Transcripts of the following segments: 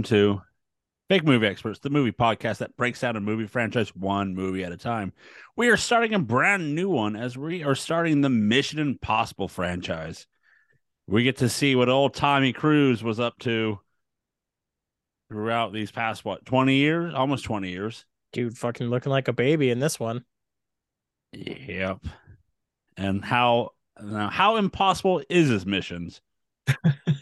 Welcome to Big Movie Experts, the movie podcast that breaks down a movie franchise one movie at a time. We are starting a brand new one as we are starting the Mission Impossible franchise. We get to see what old Tommy Cruise was up to throughout these past what 20 years, almost 20 years. Dude, fucking looking like a baby in this one. Yep. And how now how impossible is his missions?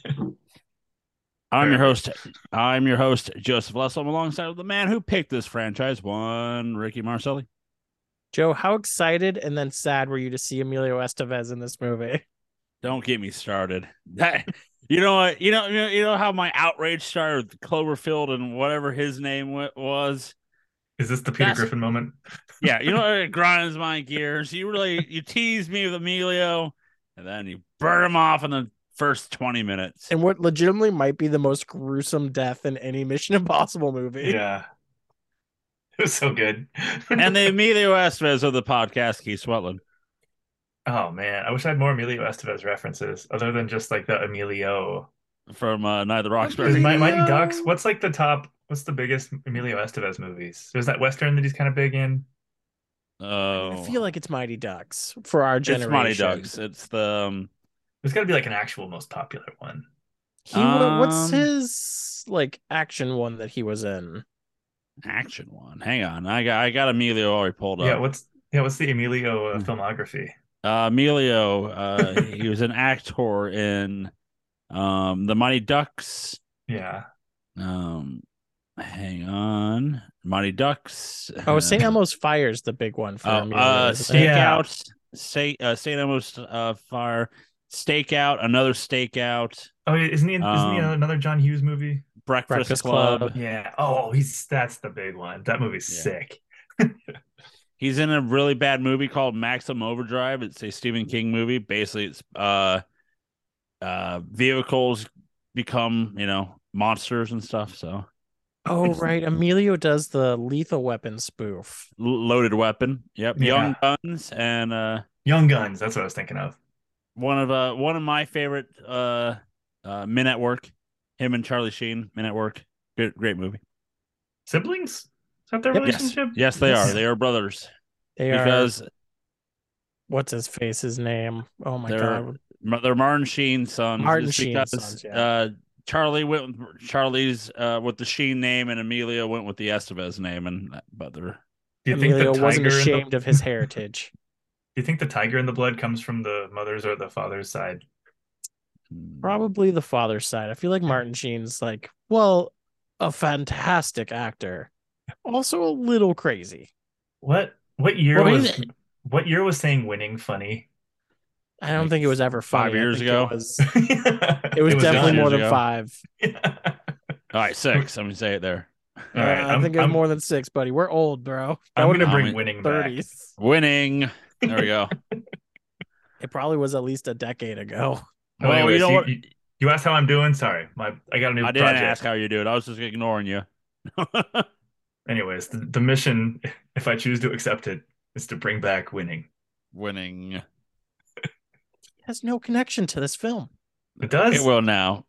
I'm your host. I'm your host, Joseph Lessel. I'm alongside the man who picked this franchise, one Ricky Marcelli. Joe, how excited and then sad were you to see Emilio Estevez in this movie? Don't get me started. That you know what? You know you know, how my outrage started with Cloverfield and whatever his name was. Is this the Peter That's- Griffin moment? Yeah, you know it grinds my gears. You really you tease me with Emilio, and then you burn him off in the first twenty minutes. And what legitimately might be the most gruesome death in any Mission Impossible movie. Yeah. It was so good. and the Emilio Estevez of the podcast, Keith Swetland. oh man, I wish I had more Emilio Estevez references other than just like the Emilio. from uh, Night of the Is Roxbury. Mi- Mighty Ducks. What's like the top? What's the biggest Emilio Estevez movies? There's that Western that he's kind of big in. Oh, I feel like it's Mighty Ducks for our generation. it's. Mighty Ducks. It's the um, There's got to be like an actual most popular one. He wa- what's Um, his like action one that he was in? action one. Hang on, I got I got Emilio already pulled up. Yeah. What's yeah? What's the Emilio uh, Hmm. filmography? uh, Emilio, uh, he was an actor in um the Mighty Ducks. Yeah. Um, hang on, Mighty Ducks. Oh, St. Elmo's Fire's the big one for Oh, Emilio. uh, isn't it? Yeah. Stakeout, St. Uh, St. Elmo's uh, Fire, Stakeout, another Stakeout, Oh, isn't he? In, isn't he Um, another John Hughes movie? Breakfast, Breakfast Club. Club. Yeah. Oh, he's that's the big one. That movie's Yeah. sick. He's in a really bad movie called Maximum Overdrive. It's a Stephen King movie. Basically, it's uh, uh, vehicles become you know monsters and stuff. So Oh, right. Emilio does the lethal weapon spoof. L- loaded weapon. Yep, Yeah. Young Guns and uh, Young Guns. That's what I was thinking of. One of uh one of my favorite uh, uh Men at Work. Him and Charlie Sheen. Men at Work. Good, great movie. Siblings? Is that their Yep. Yes, relationship? yes, they are. They are brothers They are because what's his face? His name? Oh my They're- god! Ma- They're Martin Sheen's sons. Martin Sheen's because, sons, yeah. Uh, Charlie went with Charlie's uh, with the Sheen name, and Emilio went with the Estevez name, and but they're Do you think Emilio the wasn't tiger in the, ashamed of his heritage. Do you think the tiger in the blood comes from the mother's or the father's side? hmm, Probably the father's side. I feel like Martin Sheen's like, well, a fantastic actor, also a little crazy. What what year Well, was he's- what year was saying winning funny? I don't Like think it was ever five funny. I years ago? It was, it it was definitely more than ago. five. all right. Six. I'm gonna say it there. All right, Uh, I I'm- think it more than six, buddy. We're old, bro. That I'm gonna bring winning back. thirties. Winning. There we go. It probably was at least a decade ago. Oh, Well, you anyways, know you, what? you, you asked how I'm doing. Sorry, my I got a new I didn't project. ask how you do it. I was just ignoring you. Anyways, the, the mission, if I choose to accept it, is to bring back winning. Winning. has no connection to this film. It does. It will now.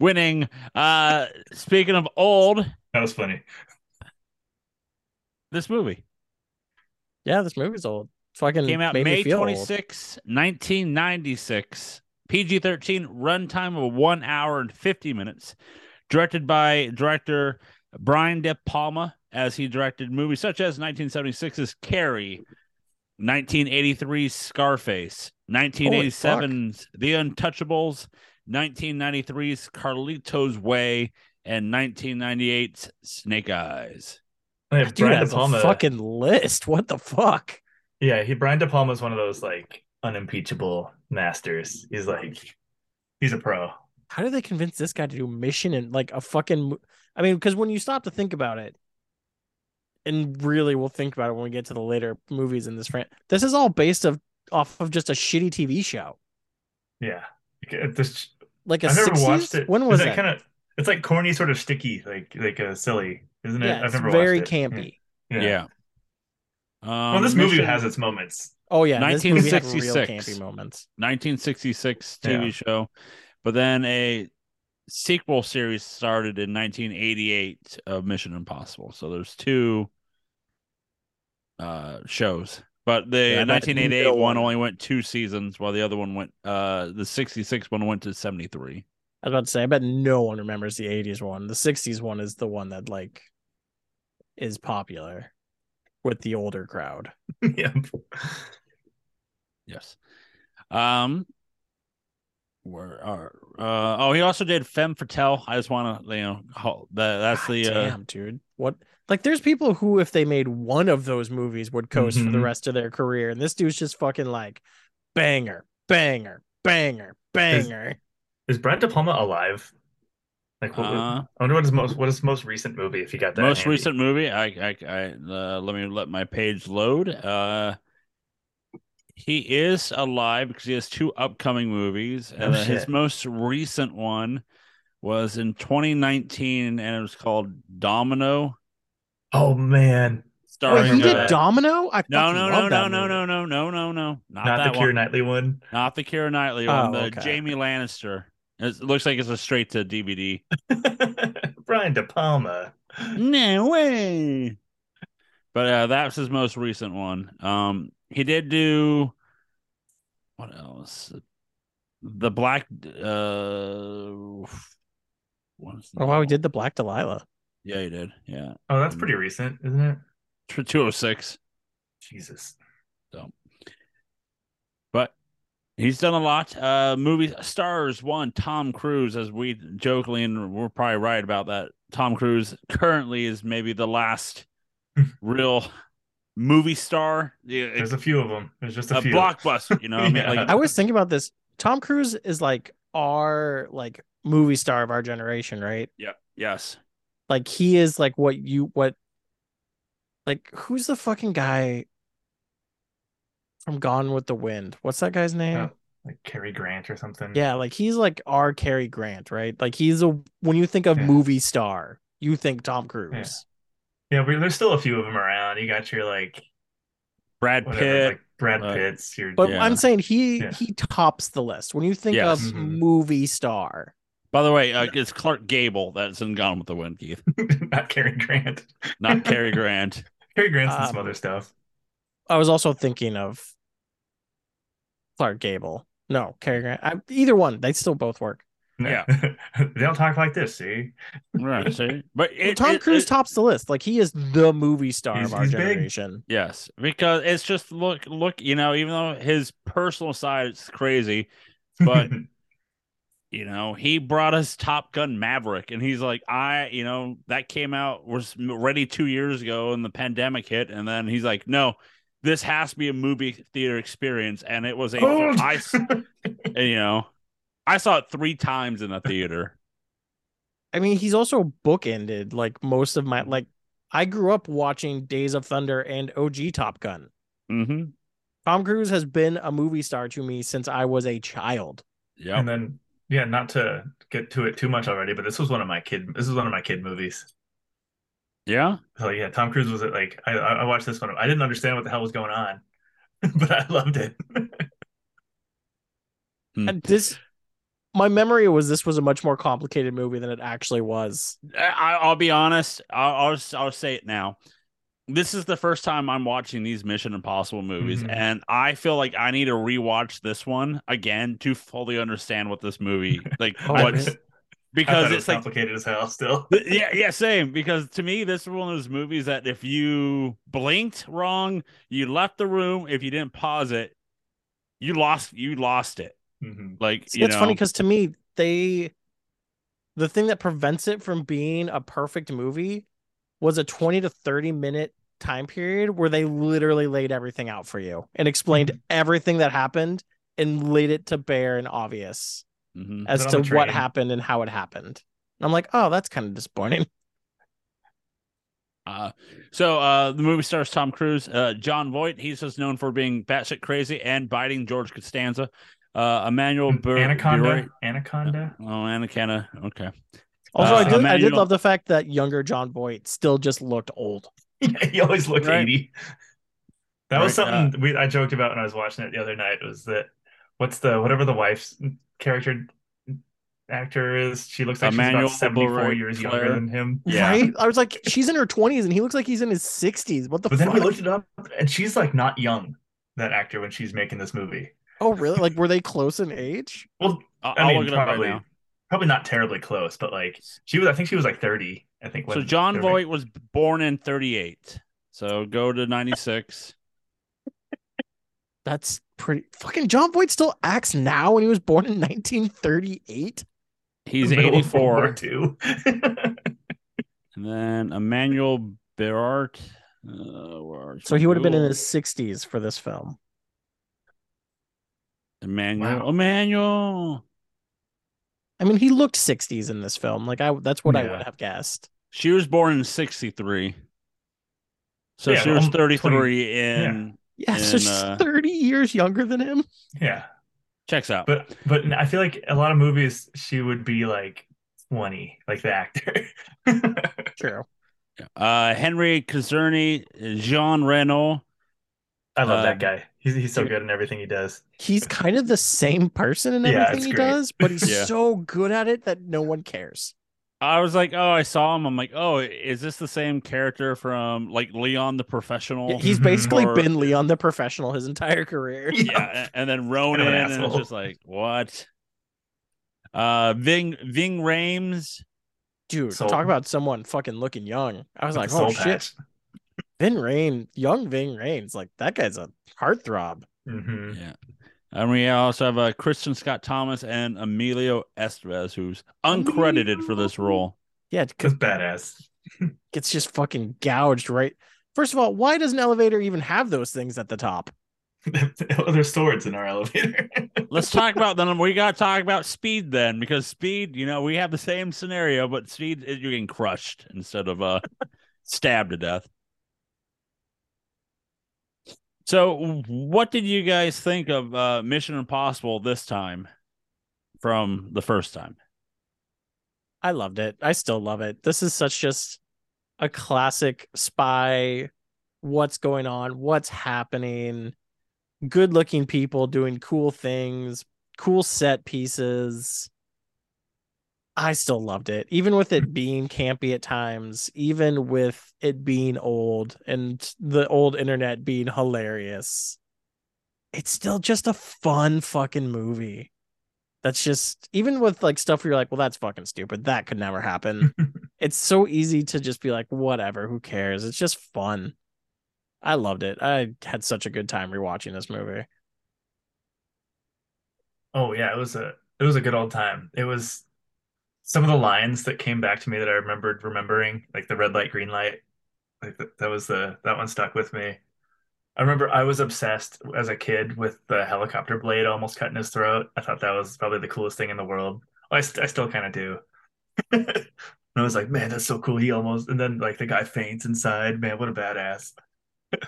Winning. Uh, speaking of old, That was funny. this movie Yeah, this movie's old. Fucking came out made May feel old. 26, 1996. PG 13, runtime of one hour and 50 minutes. Directed by director Brian De Palma, as he directed movies such as 1976's Carrie, 1983's Scarface, 1987's The Untouchables, 1993's Carlito's Way, and 1998's Snake Eyes. Yeah, Dude Brian has a fucking list. What the fuck? Yeah, he Brian De Palma is one of those like unimpeachable masters. He's like, he's a pro. How do they convince this guy to do mission and like a fucking? I mean, because when you stop to think about it, and really we'll think about it when we get to the later movies in this fran. This is all based of off of just a shitty TV show, Yeah, Like, uh, this like a I've never watched it. When was Is that? kind of? It's like corny, sort of sticky, like like a silly, isn't it? yeah, I've it's never very watched it. campy. Yeah. Yeah. Um, Well, this movie Mission- has its moments. Oh yeah, this movie real 1966. campy moments. 1966 TV Yeah. show, but then a sequel series started in 1988 of Mission Impossible. So there's two uh shows. But the Yeah, 1988 one one. only went two seasons, while the other one went uh the 66 one went to 73. I was about to say, I bet no one remembers the 80s one. The 60s one is the one that like is popular with the older crowd. yep. Yes. Um where are uh oh he also did Femme Fatale. I just want to you know that that's God the uh, damn, dude. What like there's people who if they made one of those movies would coast for the Mhm. rest of their career. And this dude's just fucking like banger, banger, banger, banger. Is Brad De Palma alive? Like, what, Uh, I wonder what his most what his most recent movie if you got that. most handy. recent movie i i, I uh, let me let my page load uh he is alive because he has two upcoming movies Oh, and uh, his most recent one was in 2019 and it was called domino Oh man, Wait, starring he did uh. Domino? I no fucking no love no no no no no no no no not, not the that Keira one Knightley one. not the Keira Knightley one Oh, the okay. Jamie Lannister it looks like it's a straight to DVD Brian De Palma. No way. But uh, that was his most recent one. Um, he did do what else? The Black. Uh, what is Oh wow, we did the Black Dahlia. Yeah, he did. Yeah, Oh, that's pretty recent, isn't it? two oh six. Jesus. But he's done a lot. Uh, movie stars one Tom Cruise, as we jokingly and we're probably right about that. Tom Cruise currently is maybe the last real movie star. Yeah, There's a few of them. There's just a, a few. blockbuster. You know, what I mean, Yeah. like I was thinking about this. Tom Cruise is like our like movie star of our generation, right? Yeah. Yes. Like he is like what you what like who's the fucking guy from Gone with the Wind? What's that guy's name? Oh, like Cary Grant or something. Yeah, like he's like our Cary Grant, right? Like he's a when you think of Yeah. movie star, you think Tom Cruise. Yeah, but there's still a few of them around. You got your like Brad whatever, Pitt. like Brad uh, Pitt's. Your But Yeah. I'm saying he Yeah. he tops the list. When you think Yes. of Mhm. movie star, By the way, uh, it's Clark Gable that's in Gone with the Wind, Keith, not Cary Grant. not Cary Grant. Cary Grant's and some Um, other stuff. I was also thinking of Clark Gable. No, Cary Grant. I, either one, they still both work. yeah. they don't talk like this. See, Right. See, but it, Tom it- Cruise it- tops the list. Like he is the movie star He's- of our he's big. generation. yes, because it's just look, look. You know, even though his personal side is crazy, but you know, he brought us Top Gun Maverick, and he's like, I, you know, that came out was ready two years ago, and the pandemic hit, and then he's like, no. This has to be a movie theater experience, and it was a. Hold. I, you know, I saw it three times in the theater. I mean, he's also bookended like most of my like. I grew up watching Days of Thunder and OG Top Gun. Mm-hmm. Tom Cruise has been a movie star to me since I was a child. Yeah. and then yeah, not to get to it too much already, but this was one of my kid. This is one of my kid movies. Yeah. So yeah, Tom Cruise was like I I I watched this one. I didn't understand what the hell was going on, but I loved it. Hmm. And this, my memory was this was a much more complicated movie than it actually was. I, I'll be honest. I'll, I'll I'll say it now. This is the first time I'm watching these Mission Impossible movies, Mhm. and I feel like I need to rewatch this one again to fully understand what this movie like. Oh, what's really? I because thought it it's like complicated as hell. Still, yeah, yeah, same. Because to me, this is one of those movies that if you blinked wrong, you left the room. If you didn't pause it, you lost. You lost it. Mhm. Like See, you it's know, funny because to me, they the thing that prevents it from being a perfect movie was a 20 to 30 minute time period where they literally laid everything out for you and explained everything that happened and laid it to bare and obvious Mhm. as to what happened and how it happened. And I'm like, oh, that's kind of disappointing. Uh, so uh, the movie stars Tom Cruise, uh, Jon Voight. He's just known for being batshit crazy and biting George Costanza. Uh, Emmanuel Bur- Anaconda, Bure- Anaconda. Oh, Anaconda. Okay. Also, Uh, I did I did love the fact that younger Jon Voight still just looked old. he always looked Right. eighty. That was Right, uh, something we I joked about when I was watching it the other night. Was that what's the whatever the wife's character actor is. She looks like Emmanuel she's about 74 Bluray years Claire. younger than him. Yeah. Right? I was like, she's in her 20s and he looks like he's in his 60s. What the But then we looked it up, and she's like not young. That actor when she's making this movie. Oh, really? Like, were they close in age? Well, I'll, I I'll mean, look it up probably, right now. probably not terribly close, but like she was. I think she was like 30. I think. So Jon Voight was born in 38. So go to 96. That's pretty. Fucking Jon Voight still acts now when he was born in 1938. He's making middle of World 84. War II. And then Emmanuelle Béart. Uh, So he would have been in his 60s for this film. Emmanuel. Wow. Emmanuel. I mean, he looked 60s in this film. Like, I that's what I would have guessed. She was born in 63. So Yeah, she was um, 33 in. Yeah, so she's uh, 30 years younger than him. yeah, Checks out. but but I feel like a lot of movies she would be like 20, like the actor. True. Uh, Henry Kazerny, Jean Reno. I love Uh, that guy. He's he's so good in everything he does. He's kind of the same person in everything it's he great. does, but he's Yeah. so good at it that no one cares. I was like, oh, I saw him. I'm like, oh, is this the same character from like Leon the Professional? He's basically Or- been Leon the professional his entire career. yeah, a- and then Ronin, an and it's asshole. just like, what? Uh, Ving Ving Rhames. Dude, Soul. talk about someone fucking looking young. I was like, oh soul shit. patch. Vin Rain, young Ving Rains, like that guy's a heartthrob. Mhm. Yeah. And we also have uh, Kristin Scott Thomas and Emilio Estevez, who's uncredited for this role. Yeah, because badass. gets just fucking gouged right. First of all, why does an elevator even have those things at the top? There's swords in our elevator. Let's talk about then. We got to talk about speed then, because speed, you know, we have the same scenario, but speed is you're getting crushed instead of uh stabbed to death. So, what did you guys think of uh Mission Impossible this time from the first time? I loved it. I still love it. This is such just a classic spy. What's going on? What's happening? Good looking people doing cool things, cool set pieces. I still loved it, even with it being campy at times, even with it being old and the old internet being hilarious. It's still just a fun fucking movie that's just even with like stuff where you're like, well, that's fucking stupid. That could never happen. it's so easy to just be like, whatever, who cares? It's just fun. I loved it. I had such a good time rewatching this movie. Oh yeah, it was a it was a good old time. It was some of the lines that came back to me that I remembered remembering, like the red light, green light. Like that, that was the that one stuck with me. I remember I was obsessed as a kid with the helicopter blade almost cutting his throat. I thought that was probably the coolest thing in the world. Oh, I, st- I still kind of do. and I was like, man, that's so cool. He almost, and then like the guy faints inside. Man, what a badass.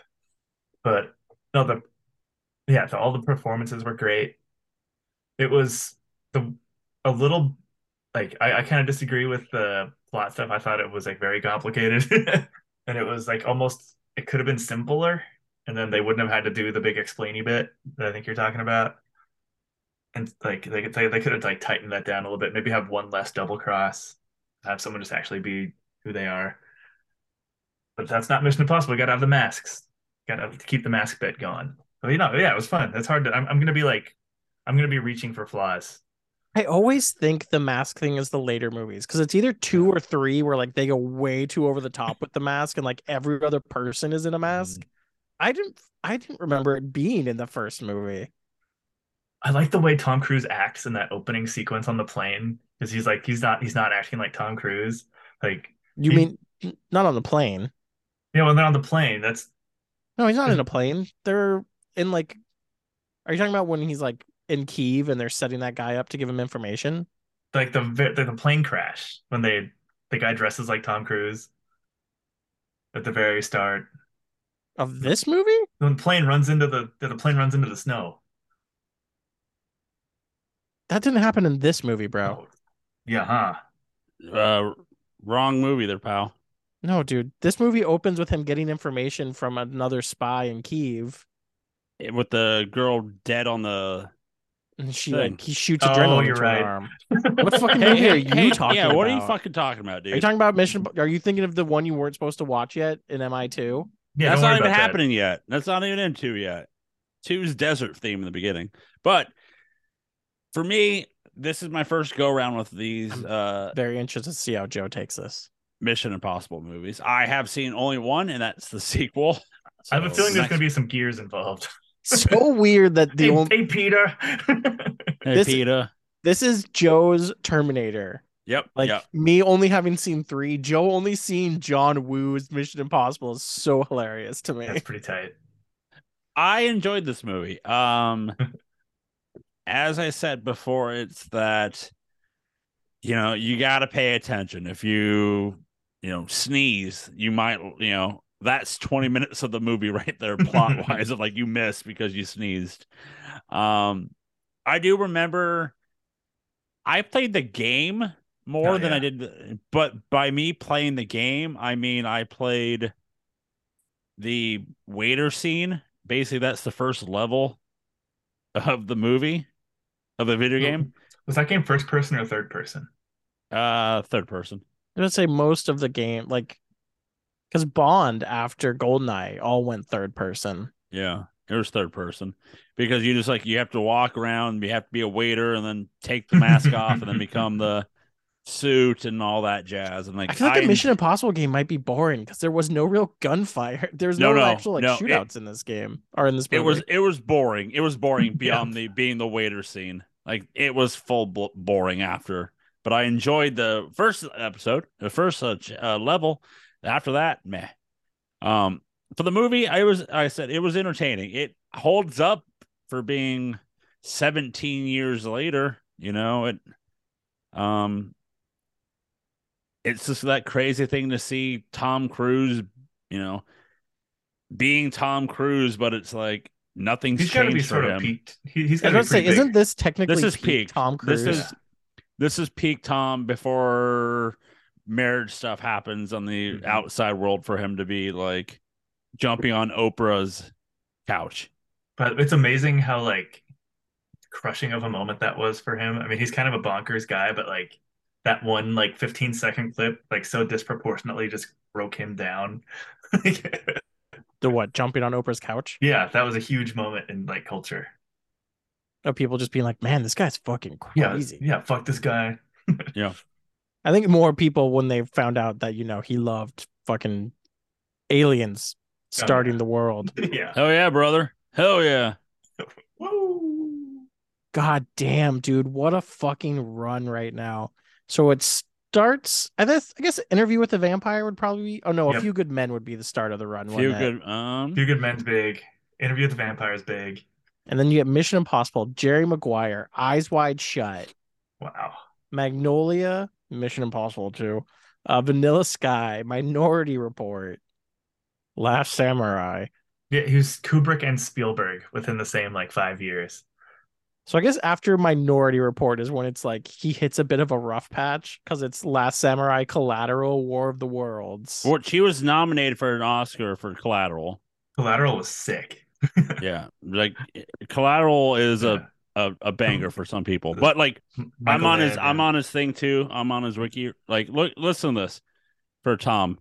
but no, the yeah, the, all the performances were great. It was the a little like I, I kind of disagree with the plot stuff. I thought it was like very complicated, and it was like almost it could have been simpler, and then they wouldn't have had to do the big explainy bit that I think you're talking about. And like they could they, they could have like tightened that down a little bit. Maybe have one less double cross, have someone just actually be who they are. But that's not Mission Impossible. You gotta have the masks. Gotta keep the mask bit going. But you know, yeah, it was fun. It's hard to. I'm, I'm gonna be like, I'm gonna be reaching for flaws. I always think the mask thing is the later movies because it's either two or three where like they go way too over the top with the mask and like every other person is in a mask. Mm. I didn't I didn't remember it being in the first movie. I like the way Tom Cruise acts in that opening sequence on the plane because he's like he's not he's not acting like Tom Cruise. Like You He- mean not on the plane? Yeah, when they're on the plane, that's No, he's not in a plane. They're in like Are you talking about when he's like in Kiev and they're setting that guy up to give him information? like the the, the plane crash when they the guy dresses like Tom Cruise at the very start. Of this movie? When the plane runs into the the plane runs into the snow. That didn't happen in this movie, bro. Yeah, huh? Uh, wrong movie there, pal. No, dude. This movie opens with him getting information from another spy in Kiev. With the girl dead on the And she thing. like he shoots Oh, adrenaline you're into right. her arm. What fucking movie are you talking yeah, what are you fucking talking about, dude? Are you talking about Mission? Are you thinking of the one you weren't supposed to watch yet in MI two? Yeah, That's don't even about that. happening yet. That's not even in two yet. Two's desert theme in the beginning. But for me, this is my first go around with these uh Very interested to see how Joe takes this. Mission Impossible movies. I have seen only one, and that's the sequel. I have a feeling there's next- going to be some gears involved. So weird that the hey, only hey, Peter. Hey, this- Peter. this is Joe's Terminator. Yep. Like yep. me only having seen three, Joe only seen John Woo's Mission Impossible is so hilarious to me. That's pretty tight. I enjoyed this movie. Um, as I said before, it's that you know you got to pay attention. If you you know sneeze, you might you know that's twenty minutes of the movie right there, plot wise, of like you missed because you sneezed. Um, I do remember I played the game more Oh, than I did, the- but by me playing the game, I mean I played the waiter scene. Basically, that's the first level of the movie of the video game. Was that game first person or third person? Uh, third person. I would say most of the game, like, because Bond after Goldeneye all went third person. Yeah, it was third person because you just like you have to walk around, you have to be a waiter, and then take the mask off, and then become the suit and all that jazz. And like I feel like the Mission Impossible game might be boring because there was no real gunfire. There's No, no, no, actual like no, it- shootouts in this game or in this It was it was boring. It was boring Yeah. beyond the being the waiter scene. Like it was full bo- boring after. But I enjoyed the first episode, the first uh, uh, level. After that, meh. Um, for the movie, I was I said it was entertaining. It holds up for being 17 years later. You know it. Um, it's just that crazy thing to see Tom Cruise. You know, being Tom Cruise, but it's like nothing's He's got to changed be for sort him. of peaked. He, he's I got to gonna say, pretty isn't this technically This is peak peak. Tom This is this is peak Tom before marriage stuff happens on the Mhm. outside world for him to be like jumping on Oprah's couch. But it's amazing how like crushing of a moment that was for him. I mean, he's kind of a bonkers guy, but like that one like 15 second clip, like so disproportionately just broke him down. the what jumping on Oprah's couch yeah, that was a huge moment in like culture. of people just being like, "Man, this guy's fucking crazy." yeah, fuck this guy. I think more people when they found out that you know he loved fucking aliens Oh, starting yeah. the world. yeah. Hell yeah, brother. Hell yeah. Woo. God damn, dude, what a fucking run right now. So it starts. I guess I guess Interview with the Vampire would probably be. Oh no, a few good men would be the start of the run. Few wouldn't it? good um Few Good Men's big. Interview with the Vampire is big. And then you get Mission Impossible, Jerry Maguire, Eyes Wide Shut, Wow. Magnolia, Mission Impossible 2, uh, Vanilla Sky, Minority Report, Last Samurai. Yeah, he was Kubrick and Spielberg within the same like five years. So I guess after Minority Report is when it's like he hits a bit of a rough patch because it's Last Samurai, Collateral, War of the Worlds. which he was nominated for an Oscar for Collateral. Collateral was sick. Yeah. Like Collateral is Yeah. a, a a banger um, for some people. Uh, but like I'm Michael on his Mann, I'm yeah. on his thing too. I'm on his wiki. Like look listen to this for Tom.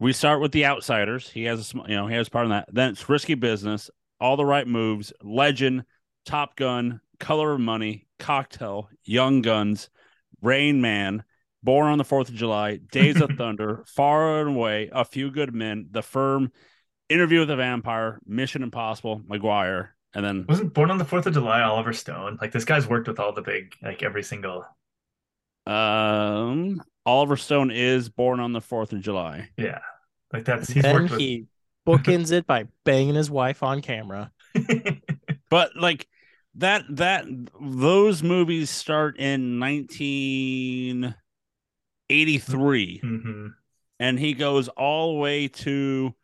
We start with the outsiders. He has a sm- you know, he has part in that. Then it's risky business, all the right moves, legend, Top Gun, Color of Money, Cocktail, Young Guns, Rain Man, Born on the Fourth of July, Days of Thunder, Far and Away, A Few Good Men, The Firm, Interview with the Vampire, Mission Impossible, Maguire, and then Wasn't Born on the Fourth of July Oliver Stone? Like this guy's worked with all the big, like every single. Um, Oliver Stone is born on the Fourth of July. Yeah, like that's he's then worked with. he bookends it by banging his wife on camera. But like that, that those movies start in 1983, hmm and he goes all the way to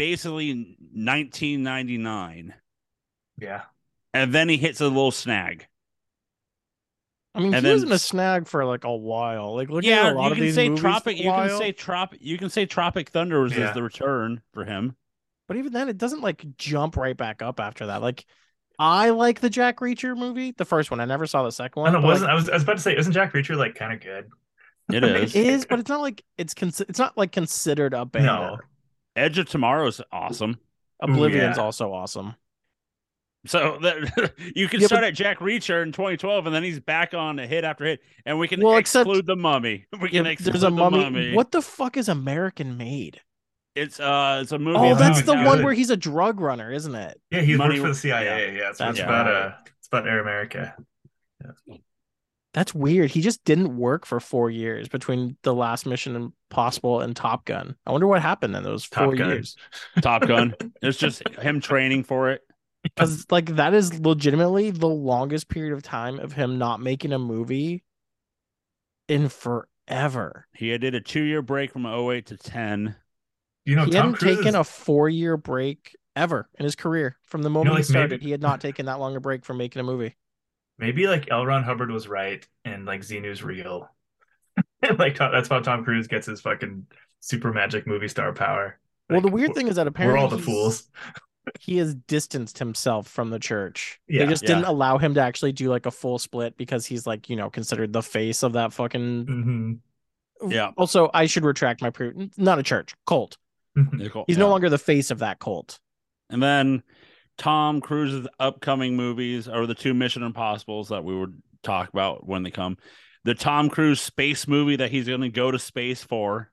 basically 1999, Yeah, and then he hits a little snag. I mean, And he was in a s- snag for like a while. Like look yeah, at a lot you of can these say movies Tropic. for a You can say Tropic. You can say Tropic Thunder was Yeah. is the return for him. but even then, it doesn't like jump right back up after that. Like I like the Jack Reacher movie, the first one. I never saw the second one. And it wasn't. I was. I was about to say, isn't Jack Reacher like kind of good? It is. It is, but it's not like it's consi- it's not like considered a banger. No. Edge of Tomorrow's awesome. Oblivion's yeah. also awesome. So that you can Yeah, start but- at Jack Reacher in 2012, and then he's back on a hit after hit, and we can Well, except- exclude the mummy. We Yeah, can exclude there's a the mummy. mummy. What the fuck is American Made? It's uh, it's a movie. Oh, that's the one where he's a drug runner, isn't it? Yeah, he Money- works for the CIA. Yeah, so That's it's about right. uh, it's about Air America. That's weird. He just didn't work for four years between the last Mission Impossible and Top Gun. I wonder what happened in those Top four Gun. years. Top Gun. It's just him training for it. Because like that is legitimately the longest period of time of him not making a movie in forever. He did a two year break from 08 to 10. You know, he Tom hadn't Cruise. taken is- a four year break ever in his career. From the moment like, he started, maybe- he had not taken that long a break from making a movie. Maybe like L. Ron Hubbard was right, and like Xenu's real. like that's how Tom Cruise gets his fucking super magic movie star power. well, the weird thing is that apparently we're apparently all the fools. he has distanced himself from the church. Yeah. they just Yeah. didn't allow him to actually do like a full split because he's like, you know, considered the face of that fucking. hmm Yeah. Also, I should retract my pre not a church, cult. Nicole- He's yeah. no longer the face of that cult. And then Tom Cruise's upcoming movies are the two Mission Impossibles that we would talk about when they come. The Tom Cruise space movie that he's going to go to space for.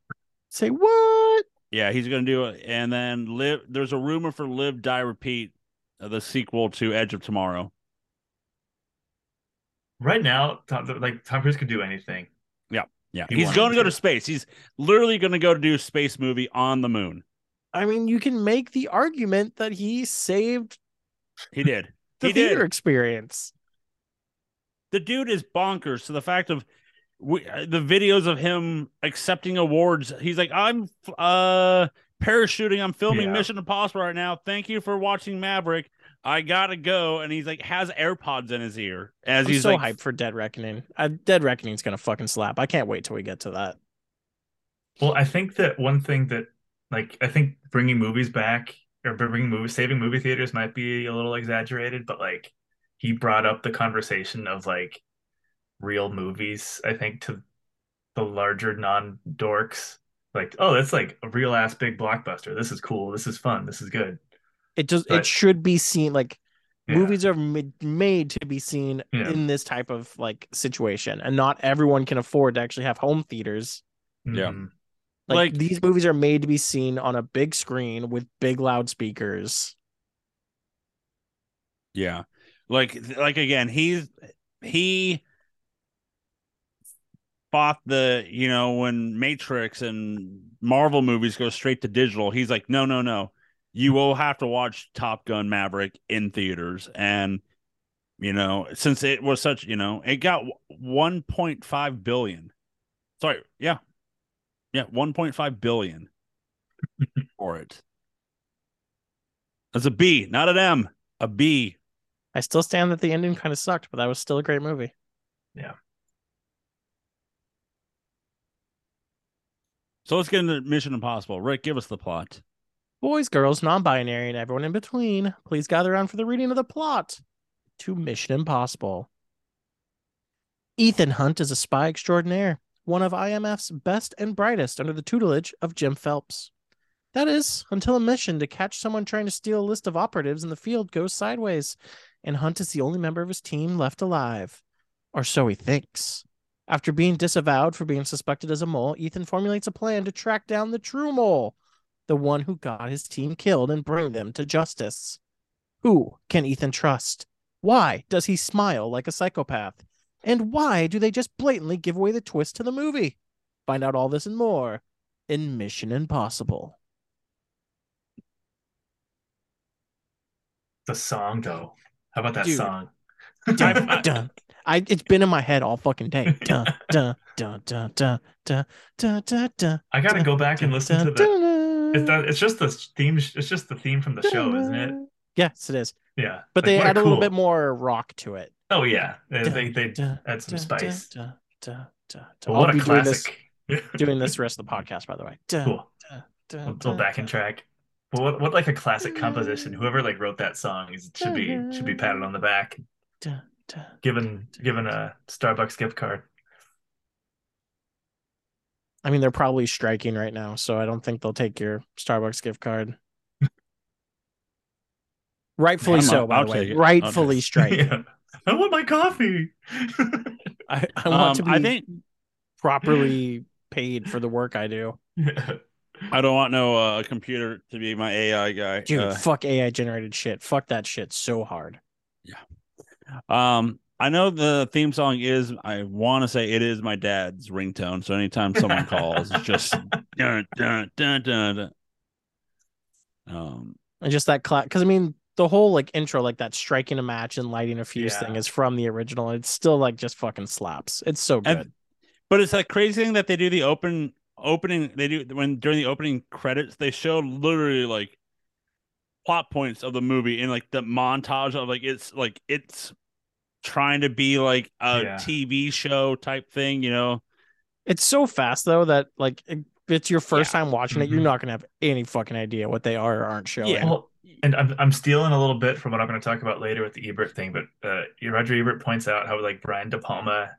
Say what? Yeah, he's going to do it. And then live. There's a rumor for Live, Die, Repeat, uh, the sequel to Edge of Tomorrow. Right now, Tom, like Tom Cruise could do anything. Yeah, He he's going to go to. to space. He's literally going to go to do a space movie on the moon. I mean, you can make the argument that he saved He did. the he theater did. experience. the dude is bonkers So the fact of we, uh, the videos of him accepting awards. He's like, I'm uh parachuting. I'm filming Yeah. Mission Impossible right now. Thank you for watching Maverick. I gotta go. And he's like, has AirPods in his ear as I'm he's so like, hyped for Dead Reckoning. Uh, Dead Reckoning's gonna fucking slap. I can't wait till we get to that. Well, I think that one thing that, like, I think bringing movies back or bringing movies, saving movie theaters might be a little exaggerated, but like, he brought up the conversation of like real movies. I think to the larger non dorks, like, oh, that's like a real ass big blockbuster. This is cool. This is fun. This is good. It just Right. it should be seen like Yeah. movies are made to be seen Yeah. in this type of like situation, and not everyone can afford to actually have home theaters. Yeah. Mhm. Like, Like- these movies are made to be seen on a big screen with big loudspeakers. yeah, like, like again, he's he fought the you know when Matrix and Marvel movies go straight to digital. He's like, no, no, no. You will have to watch Top Gun Maverick in theaters, and you know since it was such, you know, it got one point five billion. Sorry, yeah, yeah, one point five billion for it. That's a B, not an M. A B. I still stand that the ending kind of sucked, but that was still a great movie. Yeah. So let's get into Mission Impossible. Rick, give us the plot. Boys, girls, non binary, and everyone in between, please gather around for the reading of the plot to Mission Impossible. Ethan Hunt is a spy extraordinaire, one of IMF's best and brightest under the tutelage of Jim Phelps. That is, until a mission to catch someone trying to steal a list of operatives in the field goes sideways, and Hunt is the only member of his team left alive. Or so he thinks. After being disavowed for being suspected as a mole, Ethan formulates a plan to track down the true mole the one who got his team killed and bring them to justice. Who can Ethan trust? Why does he smile like a psychopath? And why do they just blatantly give away the twist to the movie? Find out all this and more in Mission Impossible. The song, though. How about that Dude. song? Dun, dun. I it's been in my head all fucking day. Dun, dun, dun, dun, dun, dun, dun, dun, dun, I gotta go back and listen to the. It's, that, it's just the theme. It's just the theme from the show, isn't it? Yes, it is. Yeah. But Like, they add a little bit more rock to it. Oh yeah, they Dun, they, they dun, add some dun, spice. Well, I'll what a be doing this classic. doing this rest of the podcast, by the way. Dun, cool. dun, dun, Little dun, backing dun, track. But what, what like a classic composition? Whoever like wrote that song is should be should be patted on the back, Dun, dun. given given a Starbucks gift card. I mean, they're probably striking right now, so I don't think they'll take your Starbucks gift card. Rightfully I'm so, by I'll the way. take it. I'll Rightfully take striking. Yeah. I want my coffee. I, I want to Um, be I think properly paid for the work I do. Yeah. I don't want no uh, computer to be my AI guy. Dude, Uh, fuck AI generated shit. Fuck that shit so hard. Yeah. Um, I know the theme song is. I want to say it is my dad's ringtone. So anytime someone calls, it's just dun, dun, dun, dun, dun. Um, And just that class, because I mean, the whole like intro, like that striking a match and lighting a fuse Yeah. thing is from the original. It's still like just fucking slaps. It's so And- good. but it's that crazy thing that they do the open opening. They do when during the opening credits, they show literally like plot points of the movie in like the montage of like it's like it's trying to be like a Yeah. TV show type thing, you know. It's so fast though that like if it's your first Yeah. time watching it, you're Mhm. not gonna have any fucking idea what they are or aren't showing. Yeah. Well, and I'm I'm stealing a little bit from what I'm going to talk about later with the Ebert thing, but uh, Roger Ebert points out how like Brian De Palma,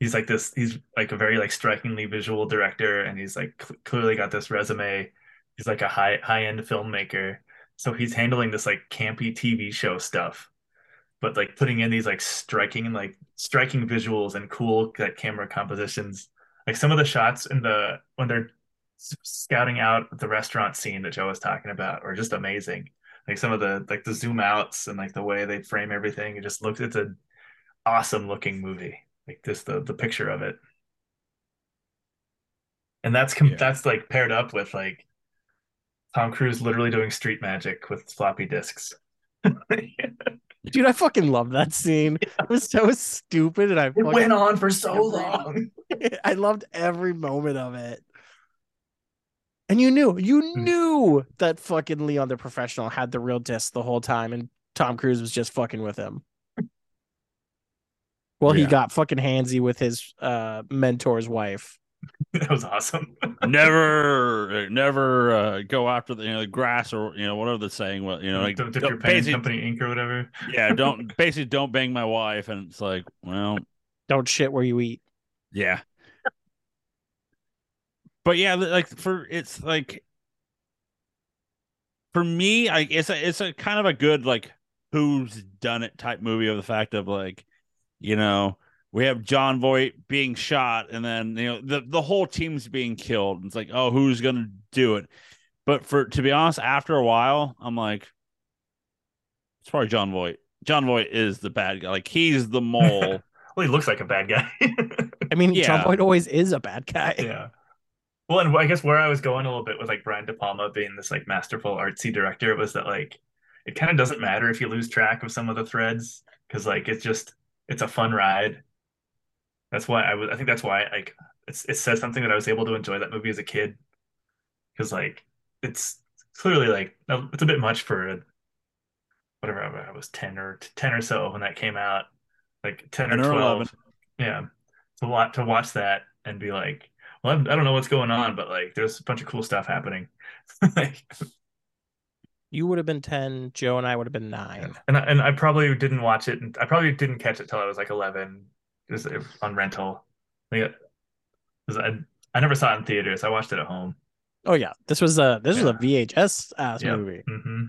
he's like this, he's like a very like strikingly visual director, and he's like cl- clearly got this resume. He's like a high high end filmmaker, so he's handling this like campy TV show stuff, but like putting in these like striking like striking visuals and cool like camera compositions. Like some of the shots in the when they're scouting out the restaurant scene that Joe was talking about are just amazing like some of the like the zoom outs and like the way they frame everything it just looks it's an awesome looking movie like just the the picture of it and that's com- Yeah. that's like paired up with like Tom Cruise literally doing street magic with floppy disks it Dude, I fucking love that scene. It was so stupid, and I fucking, went on for so long I loved every moment of it. And you knew, you Mm. knew that fucking Leon the professional had the real disc the whole time, and Tom Cruise was just fucking with him. Well, he got fucking handsy with his uh mentor's wife. that was awesome never never uh, go after the you know the grass or you know whatever the saying was you know like don't dip don't- your pen in basically- company ink or whatever yeah don't basically don't bang my wife and it's like well Don't shit where you eat. yeah but yeah like for it's like for me I it's a it's a kind of a good like who's done it type movie of the fact of like you know we have Jon Voight being shot and then you know the the whole team's being killed. It's like oh who's gonna do it? But for to be honest after a while I'm like it's probably Jon Voight. Jon Voight is the bad guy. Like he's the mole. Well he looks like a bad guy. I mean, Jon Voight always is a bad guy. Yeah. Well, and I guess where I was going a little bit with like Brian De Palma being this like masterful artsy director was that like it kind of doesn't matter if you lose track of some of the threads because like it's just it's a fun ride. That's why I was I think that's why like it's it says something that I was able to enjoy that movie as a kid because like it's clearly like it's a bit much for whatever I was 10 or 10 or so when that came out like 10 or 10 or 12 11. yeah to watch to watch that and be like well I'm, don't know what's going on but like there's a bunch of cool stuff happening like, You would have been 10, Joe and I would have been nine. and I, and I probably didn't watch it and I probably didn't catch it till I was like 11 just on rental like, I I never saw it in theaters I watched it at home Oh yeah. This was a this was a VHS ass Yep. movie. hmm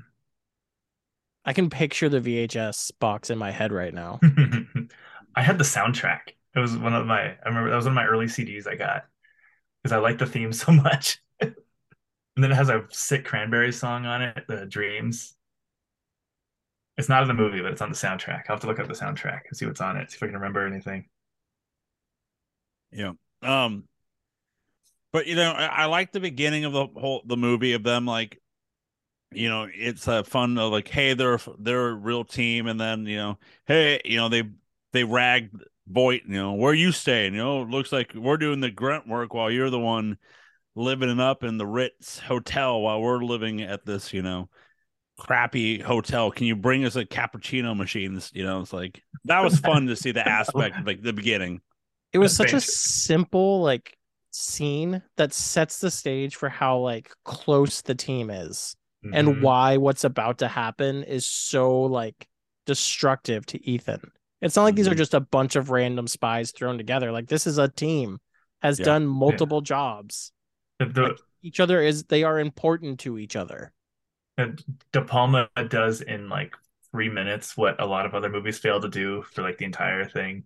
I can picture the VHS box in my head right now. I had the soundtrack. It was one of my, I remember that was one of my early CDs I got because I like the theme so much. and then it has a sick Cranberry song on it, the Dreams. It's not in the movie, but it's on the soundtrack. I'll have to look up the soundtrack and see what's on it, see if I can remember anything. Yeah. Um but you know, I, I like the beginning of the whole the movie of them like you know, it's a fun of like, hey, they're they're a real team, and then you know, hey, you know, they they ragged Voight, you know, where you staying? You know, it looks like we're doing the grunt work while you're the one living it up in the Ritz hotel while we're living at this, you know, crappy hotel. Can you bring us a cappuccino machine? You know, it's like that was fun to see the aspect of like the beginning. It was That's such a simple like scene that sets the stage for how like close the team is. and Mhm. why what's about to happen is so like destructive to Ethan. It's not like these are Mhm. just a bunch of random spies thrown together. Like this is a team has Yeah. done multiple jobs. The, the, Like, each other is they are important to each other. the De Palma does in like three minutes what a lot of other movies fail to do for like the entire thing.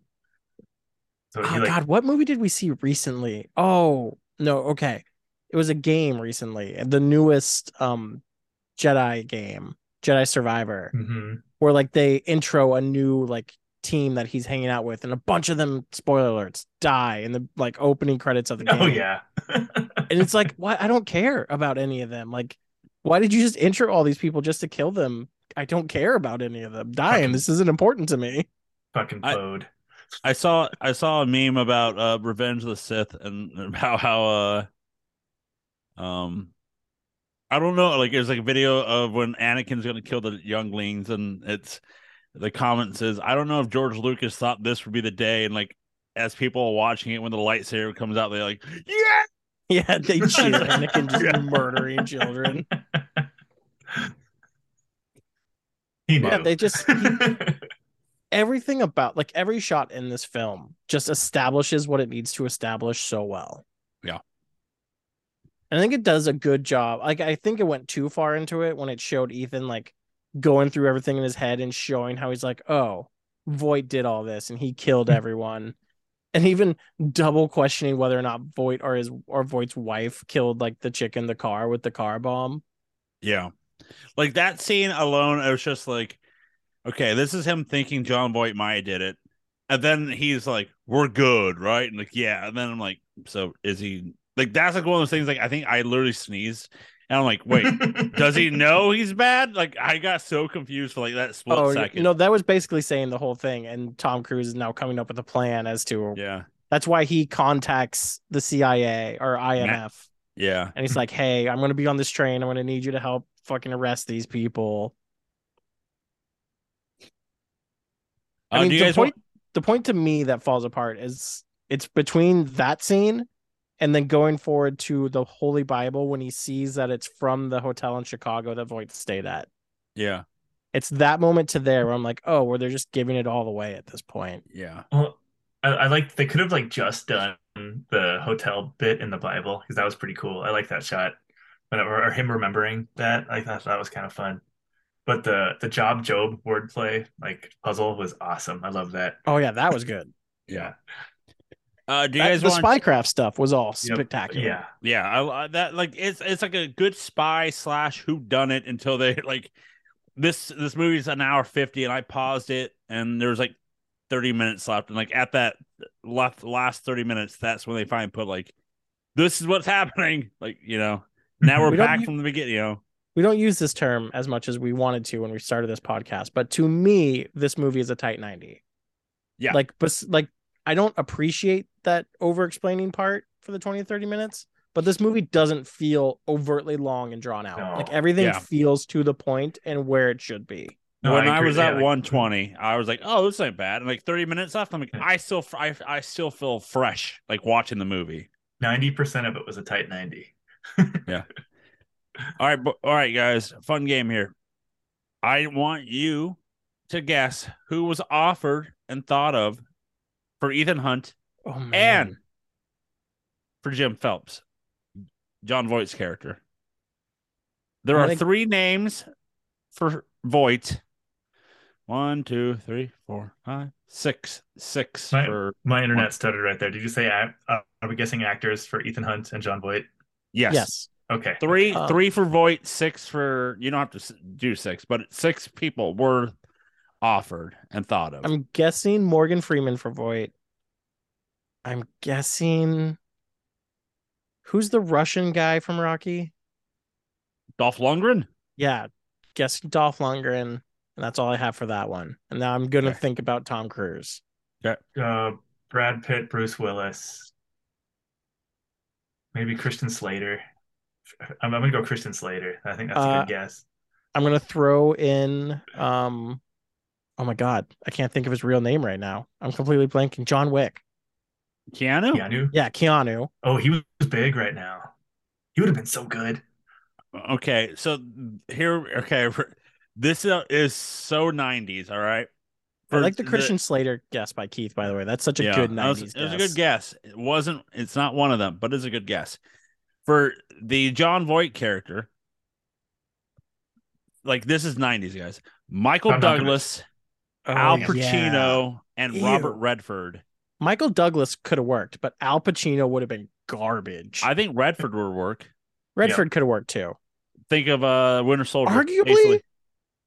So Oh like God, what movie did we see recently? Oh no, okay, it was a game recently, the newest um Jedi game, Jedi Survivor, Mhm. where like they intro a new like team that he's hanging out with, and a bunch of them, spoiler alerts, die in the like opening credits of the game. Oh yeah. and it's like, why? I don't care about any of them. Like, why did you just intro all these people just to kill them? I don't care about any of them dying. Fucking- This isn't important to me. Fucking I- I saw I saw a meme about uh Revenge of the Sith and about how uh um I don't know like there's like a video of when Anakin's gonna kill the younglings and it's the comment says I don't know if George Lucas thought this would be the day and like as people are watching it when the lightsaber comes out they're like yeah Yeah, they cheer Anakin just Yeah. murdering children. he. Yeah, they just everything about like every shot in this film just establishes what it needs to establish so well. Yeah. And I think it does a good job. Like I think it went too far into it when it showed Ethan like going through everything in his head and showing how he's like, "Oh, Voight did all this and he killed everyone." and even double questioning whether or not Voight or his or Voight's wife killed like the chick in the car with the car bomb. yeah like that scene alone it was just like okay this is him thinking Jon Voight Maya did it and then he's like we're good right and like yeah and then I'm like so is he like that's like one of those things like I think I literally sneezed and I'm like wait does he know he's bad? Like I got so confused for like that split oh, second. no, that was basically saying the whole thing and Tom Cruise is now coming up with a plan as to Yeah. That's why he contacts the CIA or IMF Yeah. and he's like, "Hey, I'm going to be on this train. I'm going to need you to help fucking arrest these people." I Uh, mean, do you the point want the point to me that falls apart is it's between that scene and then going forward to the Holy Bible when he sees that it's from the hotel in Chicago that Voight stayed at. Yeah. It's that moment to there where I'm like, oh, where they're just giving it all away at this point. Yeah. Well, I, I like they could have like just done the hotel bit in the Bible because that was pretty cool. I like that shot, but or, or him remembering that. I thought that was kind of fun. But the the Job Job wordplay like puzzle was awesome. I love that. Oh yeah, that was good. Yeah, Uh do you That- guys the want spycraft stuff was all Yep. spectacular. yeah. Yeah, I, I- that like it's it's like a good spy slash who done it until they like this this movie's an hour 50 and I paused it and there's like 30 minutes left and like at that left last 30 minutes that's when they finally put like this is what's happening like you know now we're We back from the beginning you know We don't use this term as much as we wanted to when we started this podcast, but to me, this movie is a tight 90. Yeah. Like, but like, I don't appreciate that over explaining part for the 20 30 minutes, but this movie doesn't feel overtly long and drawn out. No. Like, everything Yeah. feels to the point and where it should be. No, when I, agree. was Yeah, at like- 120, I was like, "Oh, this ain't bad." And like 30 minutes left, I'm like, I still, I, I still feel fresh, like watching the movie. Ninety percent of it was a tight ninety. yeah. All right, but, all right, guys, fun game here. I want you to guess who was offered and thought of for Ethan Hunt Oh, man. and for Jim Phelps, Jon Voight's character. There I are think- three names for Voight. One, two, three, four, five, six, six Right. for My internet stuttered right there. Did you say act- uh, are we guessing actors for Ethan Hunt and Jon Voight? yes. yes. Okay. Three, Uh, three for Voight, six for you don't have to do six, but six people were offered and thought of. I'm guessing Morgan Freeman for Voight. I'm guessing. Who's the Russian guy from Rocky? Dolph Lundgren. Yeah, guess Dolph Lundgren, and that's all I have for that one. And now I'm gonna Okay. think about Tom Cruise. Uh, Brad Pitt, Bruce Willis, maybe Christian Slater. I'm, I'm gonna go Christian Slater. I think that's a Uh, good guess. I'm gonna throw in um oh my god, I can't think of his real name right now. I'm completely blanking. John Wick. Keanu. Keanu. Yeah, Keanu. Oh, he was big right now. He would have been so good. Okay, so here, okay, this uh, is so '90s. All right, I like the Christian Slater guess by Keith. By the way, that's such a yeah, good that was- '90s. It was a guess. good guess. It wasn't. It's not one of them, but it's a good guess. For the Jon Voight character, like this is '90s guys. Michael I'm not gonna- Douglas, Oh, Al yeah. Pacino, and Ew. Robert Redford. Michael Douglas could have worked, but Al Pacino would have been garbage. I think Redford would work. Redford could have worked too. Think of uh Winter Soldier. Arguably, easily.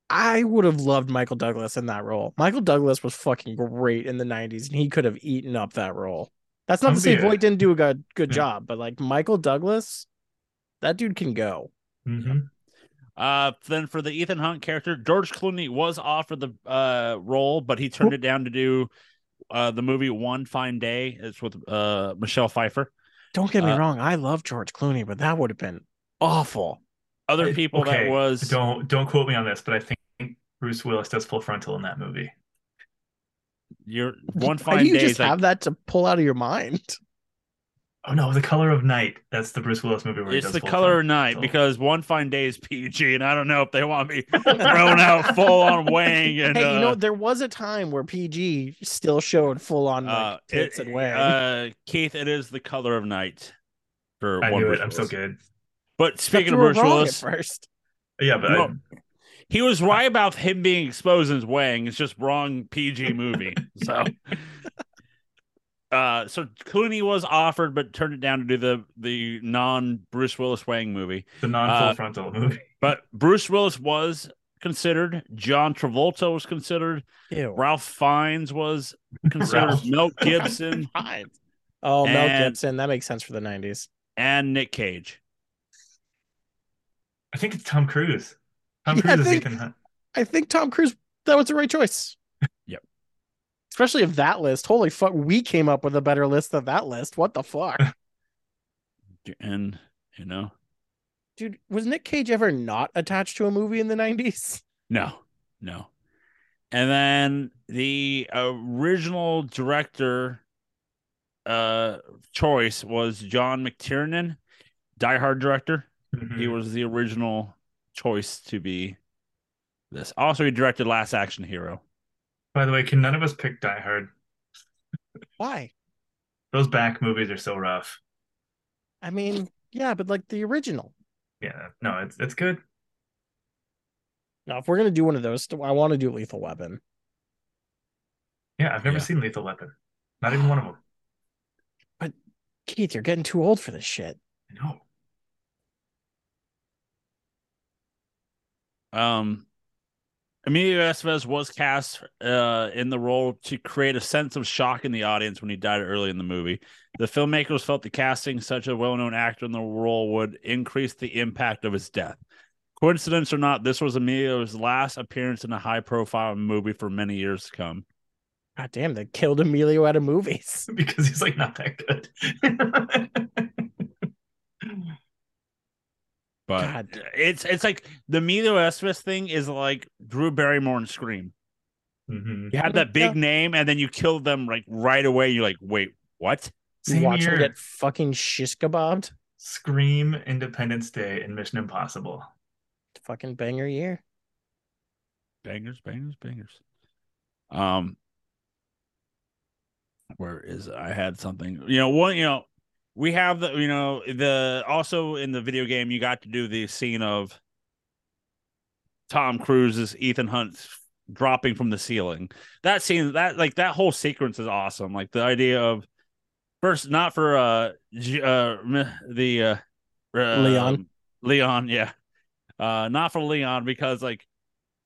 I would have loved Michael Douglas in that role. Michael Douglas was fucking great in the '90s, and he could have eaten up that role. That's not I'm to say gonna be a- Voight didn't do a good good Yeah. job, but like Michael Douglas, that dude can go. hmm Uh, then for the Ethan Hunt character, George Clooney was offered the uh role, but he turned it down to do uh the movie One Fine Day. It's with uh Michelle Pfeiffer. Don't get me Uh, wrong, I love George Clooney, but that would have been awful. Other I- people that okay, was Don't don't quote me on this, but I think Bruce Willis does full frontal in that movie. your One Why Fine do you Day. just is like- have that to pull out of your mind? Oh no, The Color of Night. That's the Bruce Willis movie where he it's does the full color of frontal. night because One Fine Day is PG, and I don't know if they want me thrown out full on Wang and hey, you know uh, there was a time where PG still showed full on like uh, tits it- and Wang. uh, Keith, it is the color of night. For I one knew Bruce it. I'm so good. But speaking you of Bruce Willis, first. Yeah, but No. he was right about him being exposed as Wang. It's just wrong PG movie. so, uh, so Clooney was offered, but turned it down to do the the non Bruce Willis Wang movie. the non full uh, frontal movie. But Bruce Willis was considered. John Travolta was considered. Ew. Ralph Fiennes was considered. Ralph. Mel Gibson Fine. Oh, Mel Gibson. That makes sense for the '90s. and Nick Cage. I think it's Tom Cruise. Tom Yeah, I Cruise is think- Ethan Hunt. I think Tom Cruise. That was the right choice. Yep. Especially if that list. Holy fuck, we came up with a better list than that list. What the fuck, And you know, dude? Was Nick Cage ever not attached to a movie in the '90s? No, no. And then the original director uh choice was John McTiernan, Die Hard director. Mhm. He was the original choice to be this. Also, he directed Last Action Hero. By the way, can none of us pick Die Hard? Why? Those back movies are so rough. I mean, yeah, but like the original. Yeah, no, it's it's good. Now, if we're gonna do one of those, I want to do Lethal Weapon. Yeah, I've never Yeah. seen Lethal Weapon. Not even one of them. But Keith, you're getting too old for this shit. I know. Um, Emilio Estevez was cast uh, in the role to create a sense of shock in the audience when he died early in the movie. The filmmakers felt the casting such a well-known actor in the role would increase the impact of his death. Coincidence or not, this was Emilio's last appearance in a high-profile movie for many years to come. God damn, they killed Emilio out of movies. Because he's like not that good. But God. it's it's like the Emilio Estevez thing is like Drew Barrymore and Scream. Mhm. You had that big name, and then you killed them like right away. You're like, wait, what? You Same watch year, him get fucking shish kebabbed. Scream, Independence Day, and Mission Impossible. Fucking banger year. Bangers, bangers, bangers. Um, where is I had something? You know, one. You know, we have the. You know, the also in the video game, you got to do the scene of Tom Cruise's Ethan Hunt dropping from the ceiling. That scene, that like that whole sequence is awesome. Like the idea of first, not for uh, G- uh, the uh, uh Leon. Leon, yeah, uh, not for Leon because like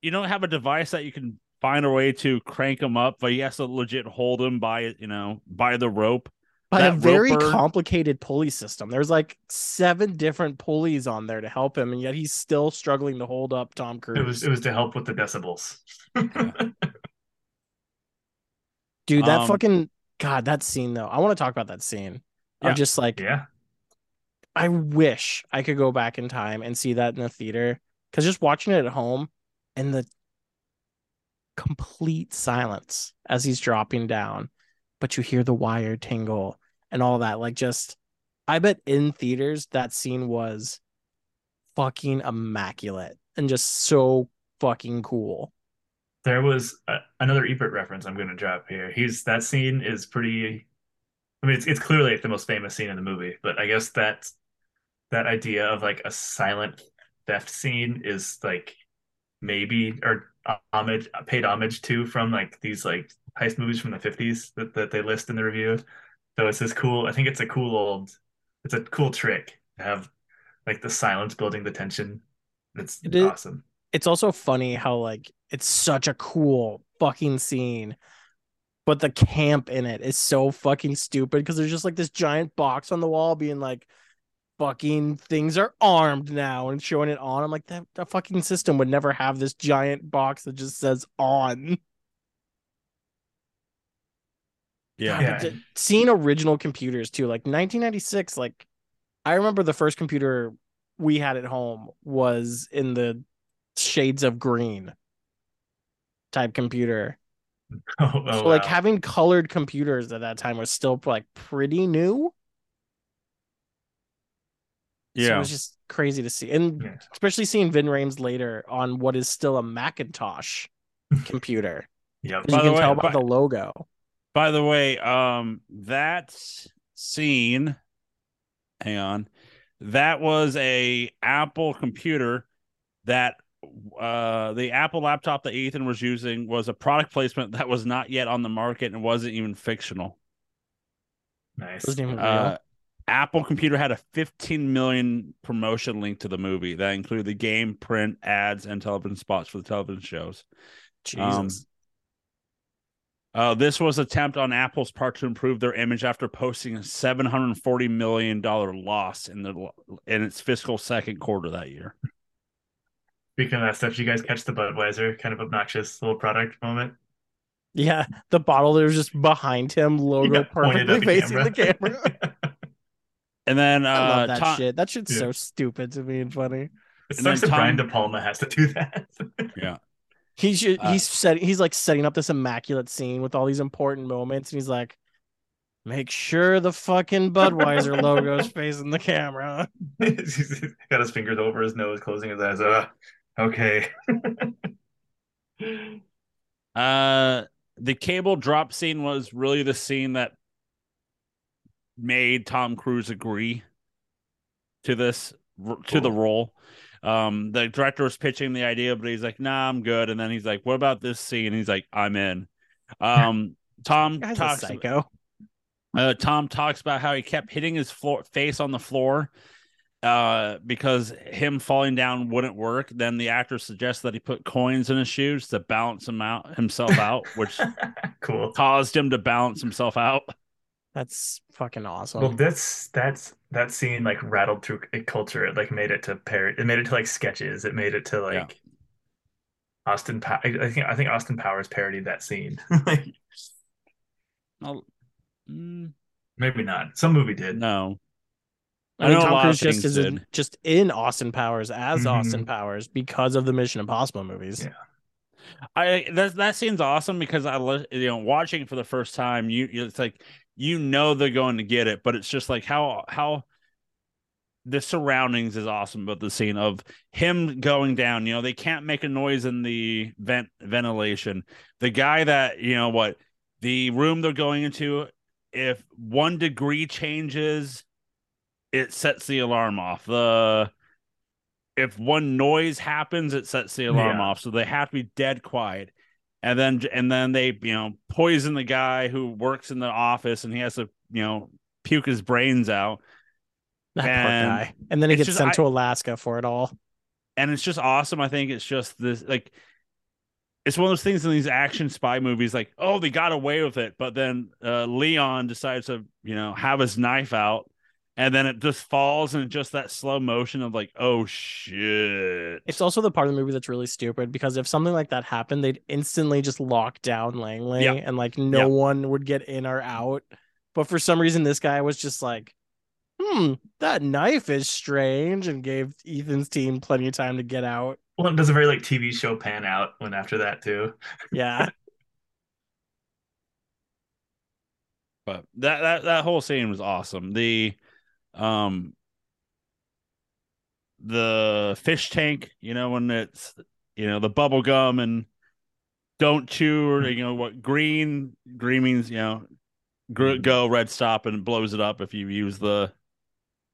you don't have a device that you can find a way to crank him up, but he has to legit hold him by it, you know by the rope. By a very roper- complicated pulley system. There's like seven different pulleys on there to help him, and yet he's still struggling to hold up Tom Cruise. It was it was to help with the decibels. Dude, that Um, fucking God, that scene though. I want to talk about that scene. Yeah. I'm just like, yeah. I wish I could go back in time and see that in the theater. Cause just watching it at home and the complete silence as he's dropping down, but you hear the wire tingle and all that. Like just I bet in theaters that scene was fucking immaculate and just so fucking cool. There was a, another Ebert reference I'm going to drop here. He's that scene is pretty. I mean, it's it's clearly like the most famous scene in the movie, but I guess that that idea of like a silent theft scene is like maybe or uh, homage paid homage to from like these like heist movies from the 50s that, that they list in the review. So it's this cool. I think it's a cool old. It's a cool trick to have like the silence building the tension. It's It is- awesome. It's also funny how like it's such a cool fucking scene. But the camp in it is so fucking stupid because there's just like this giant box on the wall being like fucking things are armed now and showing it on. I'm like, that, that fucking system would never have this giant box that just says on. Yeah. Yeah. Seeing original computers too like 1996 like i remember the first computer we had at home was in the shades of green type computer Oh, oh, so like wow. having colored computers at that time was still like pretty new so it was just crazy to see and Yeah. especially seeing Ving Rhames later on what is still a macintosh computer yeah. you the can way, tell by by- the logo By the way, um, that scene, hang on, that was a Apple computer that uh the Apple laptop that Ethan was using was a product placement that was not yet on the market and wasn't even fictional. Nice. wasn't even real Uh, Apple computer had a 15 million promotion link to the movie that included the game, print, ads, and television spots for the television shows. um, jesus Uh, this was attempt on Apple's part to improve their image after posting a 740 million dollar loss in the in its fiscal second quarter that year. Speaking of that stuff, did you guys catch the Budweiser kind of obnoxious little product moment? Yeah, the bottle that was just behind him, logo Yeah, pointed at perfectly facing the camera. And then uh, I love that Tom- shit. That shit's Yeah. so stupid to me and funny. It And sucks then that Brian Tom- De Palma has to do that. He should, Uh, he's set, he's like setting up this immaculate scene with all these important moments, and he's like, "Make sure the fucking Budweiser logo is facing the camera." He's got his fingers over his nose, closing his eyes. Uh, okay. Uh, the cable drop scene was really the scene that made Tom Cruise agree to this to the role. Um, the director was pitching the idea, but he's like, "Nah, I'm good." And then he's like, "What about this scene?" And he's like, "I'm in." Um, Tom talks. psycho. Uh, Tom talks about how he kept hitting his floor face on the floor uh because him falling down wouldn't work then the actor suggests that he put coins in his shoes to balance him out himself out which cool. caused him to balance himself out That's fucking awesome. Well, that's that's that scene like rattled through a culture. It like made it to par. It made it to like sketches. It made it to like Yeah. Austin. Pa- I I think I think Austin Powers parodied that scene. Like, I'll- mm, Maybe not. Some movie did. no I I mean, know a Tom Cruise just is in, just in Austin Powers as Mhm. Austin Powers because of the Mission Impossible movies. Yeah. i that that scene's awesome because i li- you know watching for the first time you you- it's like you know they're going to get it but it's just like how how the surroundings is awesome about the scene of him going down. You know they can't make a noise in the vent ventilation. The guy that you know what the room they're going into if one degree changes it sets the alarm off. The if one noise happens it sets the alarm Yeah. off. So they have to be dead quiet and then and then they you know poison the guy who works in the office and he has to you know puke his brains out And guy. And then he gets just- sent I- to Alaska for it all. and it's just awesome. I think it's just this like it's one of those things in these action spy movies, like, oh, they got away with it, but then uh, Leon decides to, you know, have his knife out, and then it just falls in just that slow motion of like, oh shit. It's also the part of the movie that's really stupid because if something like that happened, they'd instantly just lock down Langley Yeah. and like no Yeah. one would get in or out. But for some reason, this guy was just like, hmm, that knife is strange and gave Ethan's team plenty of time to get out. Well, it does a very like TV show pan out when after that too. Yeah. but that that that whole scene was awesome. The um the fish tank, you know, when it's you know the bubble gum and don't chew or you know what green green means you know gr- Mhm. go red stop and blows it up if you use the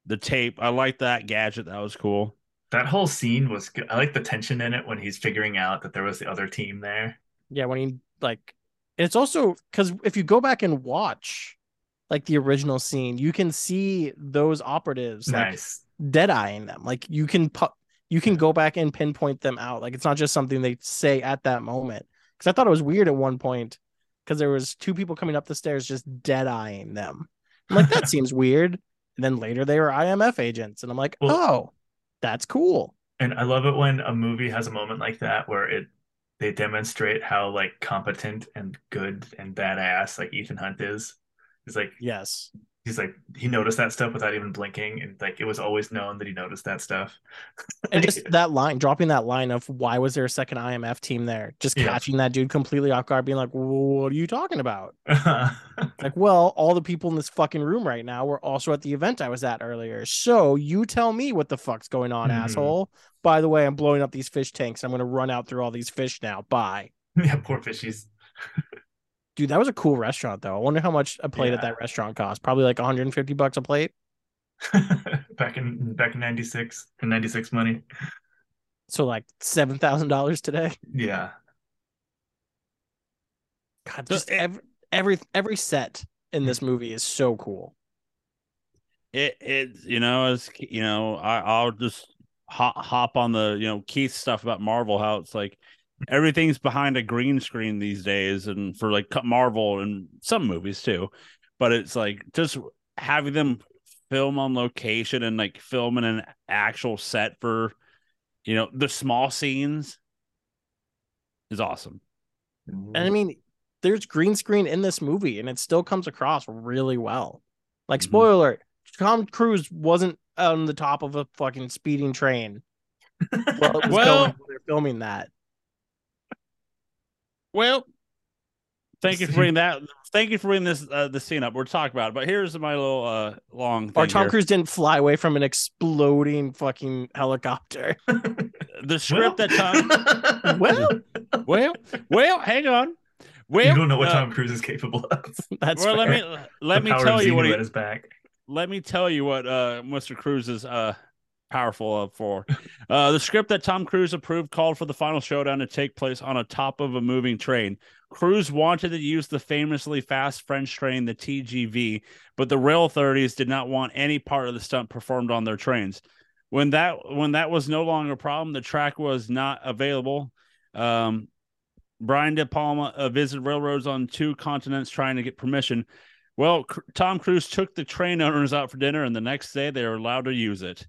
the tape. I like that gadget. That was cool. That whole scene was good. I like the tension in it when he's figuring out that there was the other team there. Yeah, when he like, it's also because if you go back and watch like the original scene, you can see those operatives like Nice. dead eyeing them. Like you can pu- you can go back and pinpoint them out. Like it's not just something they say at that moment. Because I thought it was weird at one point because there was two people coming up the stairs just dead eyeing them. I'm like that seems weird. And then later they were IMF agents, and I'm like, Well- oh, that's cool. And I love it when a movie has a moment like that where it they demonstrate how like competent and good and badass like Ethan Hunt is. He's like Yes. he's like he noticed that stuff without even blinking and like it was always known that he noticed that stuff. And just that line, dropping that line of why was there a second IMF team there? Just Yeah. catching that dude completely off guard, being like, "What are you talking about?" Like, well, all the people in this fucking room right now were also at the event I was at earlier. So you tell me what the fuck's going on, Mhm. asshole. By the way, I'm blowing up these fish tanks. I'm gonna run out through all these fish now. Bye. yeah, poor fishies. Dude, that was a cool restaurant though. I wonder how much a plate at that restaurant cost. Probably like 150 bucks a plate. back in back in 96 in 96 money. So like seven thousand dollars today. Yeah. God, just it- every every every set in hmm. this movie is so cool. It it you know as you know I I'll just hop hop on the you know Keith stuff about Marvel how it's like everything's behind a green screen these days and for like Marvel and some movies too, but it's like just having them film on location and like film in an actual set for you know the small scenes is awesome. And I mean, there's green screen in this movie, and it still comes across really well. Like, Mhm. spoiler alert, Tom Cruise wasn't on the top of a fucking speeding train. Well, Well- they're filming that. Well, thank you for bringing that. Thank you for bringing this uh, the scene up. We're talking about it, but here's my little uh long thing Or Tom here. Cruise didn't fly away from an exploding fucking helicopter. the script that Tom. Well, Well, well, hang on. Well, you don't know what uh, Tom Cruise is capable of. That's well, let me fair. let The me power tell of you what he, at his back. let me tell you what uh Mr. Cruise is uh powerful of for. Uh the script that Tom Cruise approved called for the final showdown to take place on a top of a moving train. Cruise wanted to use the famously fast French train, the TGV, but the rail authorities did not want any part of the stunt performed on their trains. When that when that was no longer a problem, the track was not available. Um Brian De Palma uh, visited railroads on two continents trying to get permission. Well, Cr- Tom Cruise took the train owners out for dinner, and the next day they were allowed to use it.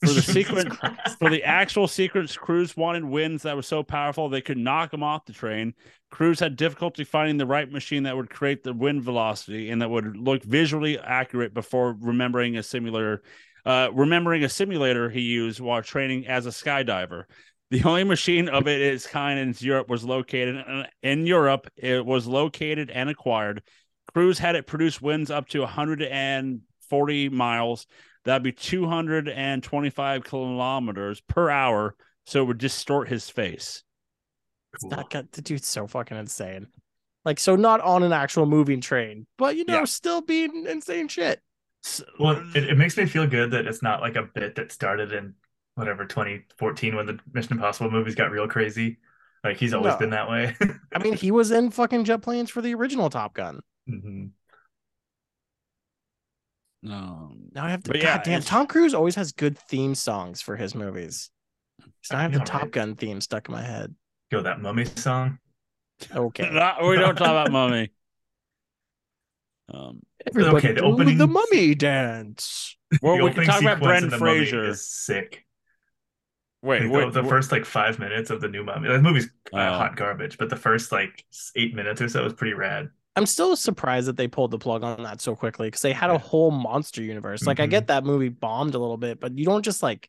For the Christ. for the actual secrets, Cruise wanted winds that were so powerful they could knock him off the train. Cruise had difficulty finding the right machine that would create the wind velocity and that would look visually accurate before remembering a simulator. Uh, remembering a simulator he used while training as a skydiver. The only machine of it its kind in Europe was located in Europe. It was located and acquired. Cruise had it produce winds up to 140 miles. That'd be 225 kilometers per hour. So it would distort his face. Cool. that got, the dude's so fucking insane. Like, so not on an actual moving train, but you know, Yeah. still being insane shit. S- Well, it, it makes me feel good that it's not like a bit that started in whatever 2014 when the Mission Impossible movies got real crazy. Like he's always No. been that way. I mean, he was in fucking jet planes for the original Top Gun. Mhm. Um, Now I have to. But yeah, damn, Tom Cruise always has good theme songs for his movies. So I have the know, Top right? Gun theme stuck in my head. Yo, that Mummy song. Okay, not- we don't talk about mummy. Um, everybody Okay, the opening- the mummy dance. well, the we can opening talk about sequence in Brendan The Mummy Fraser. is sick. Wait, Like, wait, the, the wait, first like five minutes of the new Mummy. That movie's uh, Oh. hot garbage, but the first like eight minutes or so is pretty rad. I'm still surprised that they pulled the plug on that so quickly because they had a whole monster universe. Like, I Mhm. get that movie bombed a little bit, but you don't just like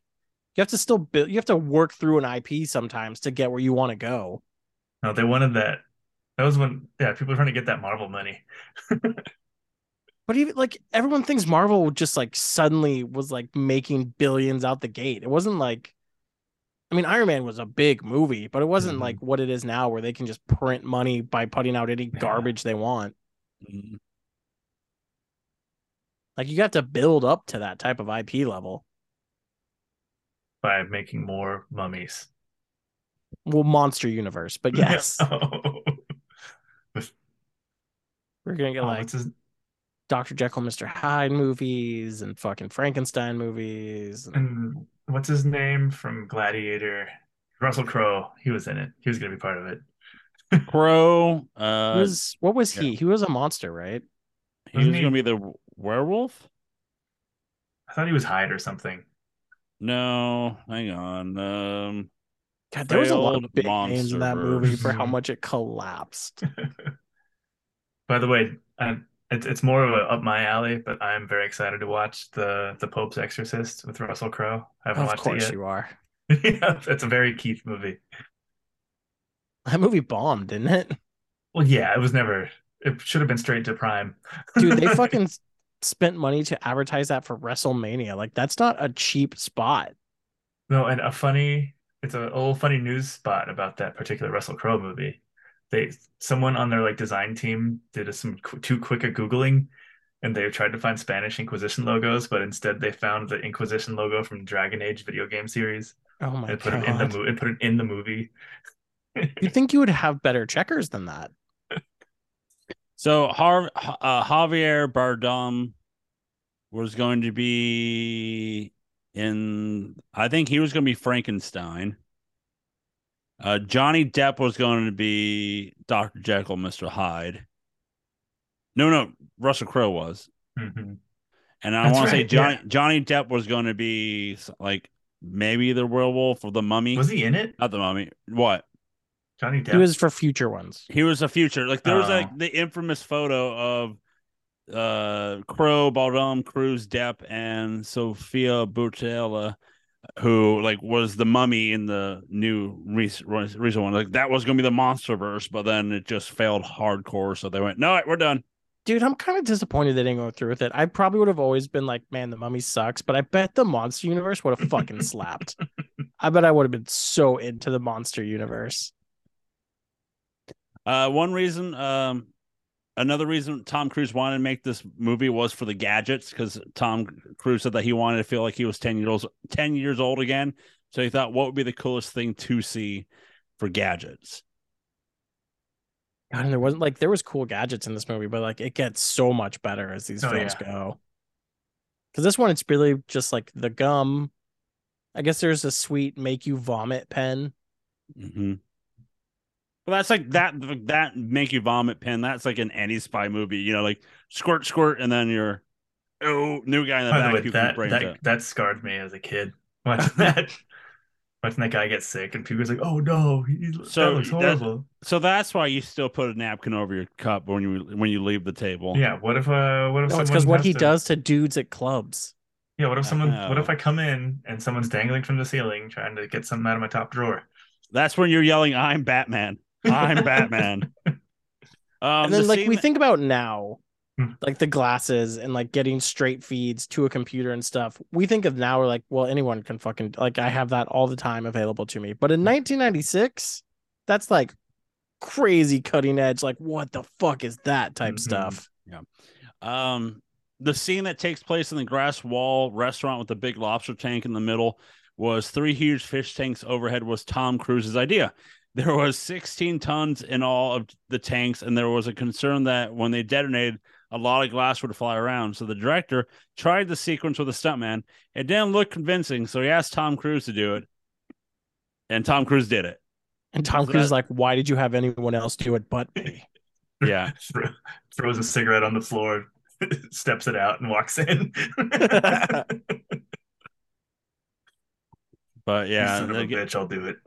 you have to still build. You have to work through an IP sometimes to get where you want to go. No, they wanted that. That was when yeah, people were trying to get that Marvel money. But even like everyone thinks Marvel just like suddenly was like making billions out the gate. It wasn't like I mean Iron Man was a big movie, but it wasn't Mhm. like what it is now where they can just print money by putting out any Yeah. garbage they want. Mhm. Like you got to build up to that type of IP level. by making more mummies. Well, Monster Universe, but yes, oh. We're gonna get oh, like his Dr. Jekyll, Mr. Hyde movies and fucking Frankenstein movies. And... and what's his name from Gladiator? Russell Crowe. He was in it. He was gonna be part of it. Crowe. He Uh, was what was he? yeah. He was a monster, right? he was wasn't he- going to be the werewolf. I thought he was Hyde or something. No, hang on. Um, God, there was a lot of big names in that movie for how much it collapsed. By the way, I, it's it's more of a up my alley, but I'm very excited to watch the the Pope's Exorcist with Russell Crowe. I haven't of watched course it you are. yeah, it's a very Keith movie. That movie bombed, didn't it? Well, yeah, it was never. It should have been straight to Prime. Dude, they fucking spent money to advertise that for WrestleMania. Like that's not a cheap spot. No, and a funny, it's a old funny news spot about that particular Russell Crowe movie. They, someone on their like design team did a, some qu- too quick a Googling and they tried to find Spanish Inquisition logos, but instead they found the Inquisition logo from Dragon Age video game series Oh my and put it in the god. movie and put it in the movie. You think you would have better checkers than that? so Har- uh, Javier Bardem was going to be in. I think he was going to be Frankenstein. Uh, Johnny Depp was going to be Doctor Jekyll, Mister Hyde. No, no, Russell Crowe was, Mhm. and I That's want to say right, Johnny yeah. Johnny Depp was going to be like maybe the werewolf or the mummy. Was he in it? Not the mummy. What? Johnny Depp. He was for future ones. He was a future. Like there was Oh. like the infamous photo of uh Crowe, Bardem, Cruise, Depp, and Sofia Boutella, who like was the mummy in the new recent recent one. Like that was gonna be the monster verse, but then it just failed hardcore. So they went, No, we're done. Dude, I'm kind of disappointed they didn't go through with it. I probably would have always been like, man, the mummy sucks, but I bet the monster universe would have fucking slapped. I bet I would have been so into the monster universe. Uh one reason, um another reason Tom Cruise wanted to make this movie was for the gadgets, because Tom Cruise said that he wanted to feel like he was 10 years old 10 years old again. So he thought what would be the coolest thing to see for gadgets. God, and there wasn't like there was cool gadgets in this movie, but like it gets so much better as these Oh, films yeah. go. Because this one, it's really just like the gum. I guess there's a sweet make you vomit pen. Mm-hmm. Well, that's like that that make you vomit pen. That's like in any spy movie, you know, like squirt, squirt, and then you're oh new guy in the By the back way, puking that brains that, that scarred me as a kid. Watching that, watching that guy get sick, and people was like, "Oh no, he, So that looks that- horrible." So that's why you still put a napkin over your cup when you when you leave the table. Yeah, what if uh, what if No, it's because what he to- does to dudes at clubs. Yeah, what if someone? What if I come in and someone's dangling from the ceiling trying to get something out of my top drawer? That's when you're yelling, "I'm Batman! I'm Batman!" Um, and then the like we that- think about now, Hmm. like the glasses and like getting straight feeds to a computer and stuff. We think of now we're like, well, anyone can fucking like I have that all the time available to me. But in 1996, that's like crazy cutting edge. Like, what the fuck is that type Mhm. stuff? Yeah. Um, the scene that takes place in the grass wall restaurant with the big lobster tank in the middle was three huge fish tanks overhead was Tom Cruise's idea. There was 16 tons in all of the tanks, and there was a concern that when they detonated, a lot of glass would fly around. So the director tried the sequence with a stuntman. It didn't look convincing, so he asked Tom Cruise to do it, and Tom Cruise did it. And Tom So Cruise is like, why did you have anyone else do it but me? Yeah. Throws a cigarette on the floor, steps it out, and walks in. But yeah, Son of a the- bitch, I'll do it.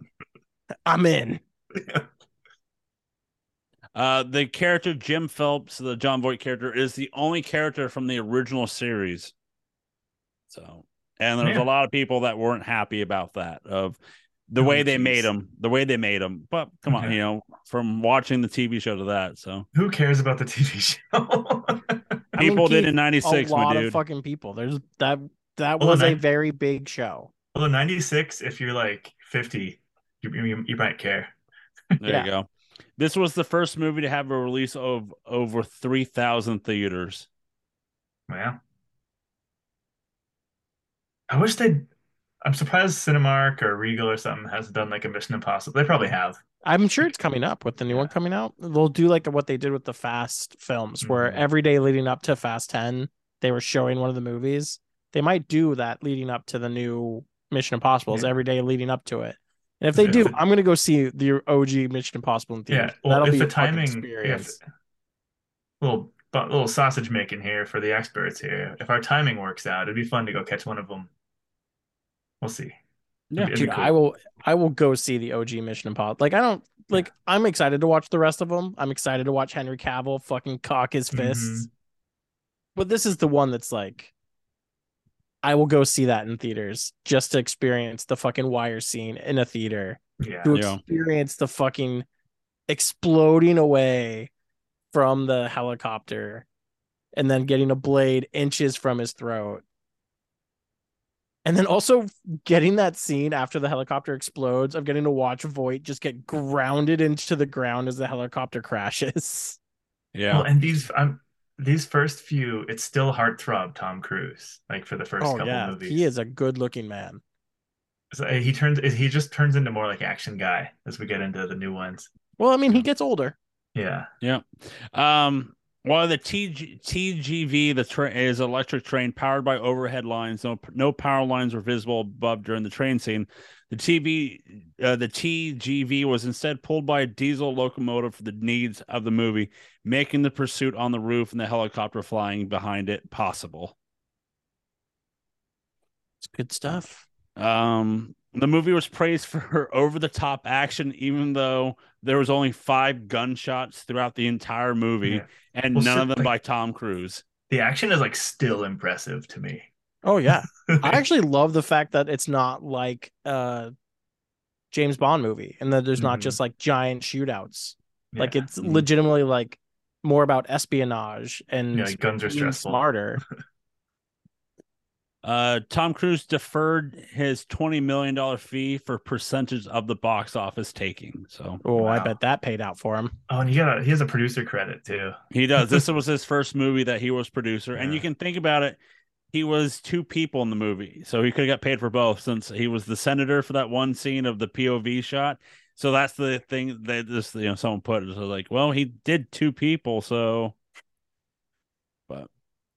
I'm in. Uh, the character Jim Phelps, the Jon Voight character, is the only character from the original series. So, and there's Yeah. a lot of people that weren't happy about that of the Oh, way they made him, the way they made him. But come on, you know, from watching the TV show to that. So, Who cares about the TV show? I I mean, People did Keith, in a '96, my lot dude. of fucking people. There's that that Well, was a very big show. Although 96, if you're like 50, you, you, you might care. There Yeah. you go. This was the first movie to have a release of over 3,000 theaters. Yeah. I wish they'd. I'm surprised Cinemark or Regal or something has done like a Mission Impossible. They probably have. I'm sure it's coming up with the new one coming out. They'll do like what they did with the Fast films, where Mhm. every day leading up to Fast 10, they were showing one of the movies. They might do that leading up to the new Mission Impossibles Yeah. every day leading up to it. And if they Yeah, do, I'm gonna go see the OG Mission Impossible in theaters. Yeah. Well, That'll if be the a timing, experience. if little but little sausage making here for the experts here. If our timing works out, it'd be fun to go catch one of them. We'll see. Yeah. Dude, cool. I will I will go see the OG Mission Impossible. Like I don't like I'm excited to watch the rest of them. I'm excited to watch Henry Cavill fucking cock his mm-hmm. fists. But this is the one that's like I will go see that in theaters just to experience the fucking wire scene in a theater. Yeah. To Yeah. experience the fucking exploding away from the helicopter and then getting a blade inches from his throat. And then also getting that scene after the helicopter explodes of getting to watch Voight just get grounded into the ground as the helicopter crashes. Yeah. Well, and these um these first few, it's still heartthrob Tom Cruise, like for the first oh couple yeah, movies. he is a good looking man. So uh, he turns he just turns into more like action guy as we get into the new ones. Well, I mean, he gets older. Yeah. Yeah. Um, while the TG, TGV the train is electric train powered by overhead lines, no no power lines were visible above during the train scene. The TV, uh, the TGV was instead pulled by a diesel locomotive for the needs of the movie, making the pursuit on the roof and the helicopter flying behind it possible. It's good stuff. Um, the movie was praised for her over the top action, even though there was only five gunshots throughout the entire movie, Yeah. and Well, none so, of them like- by Tom Cruise. The action is like still impressive to me. Oh yeah. I actually love the fact that it's not like a James Bond movie and that there's not Mhm. just like giant shootouts. Like Yeah. it's Mhm. legitimately like more about espionage and Yeah, like guns are being stressful. smarter. Uh, Tom Cruise deferred his twenty million dollar fee for percentage of the box office taking. So Oh, I bet that paid out for him. Oh, and he got a, he has a producer credit too. he does. this was his first movie that he was producer, and you can think about it. He was two people in the movie, so he could have got paid for both since he was the senator for that one scene of the POV shot. So that's the thing that this you know someone put it so like, well, he did two people, so but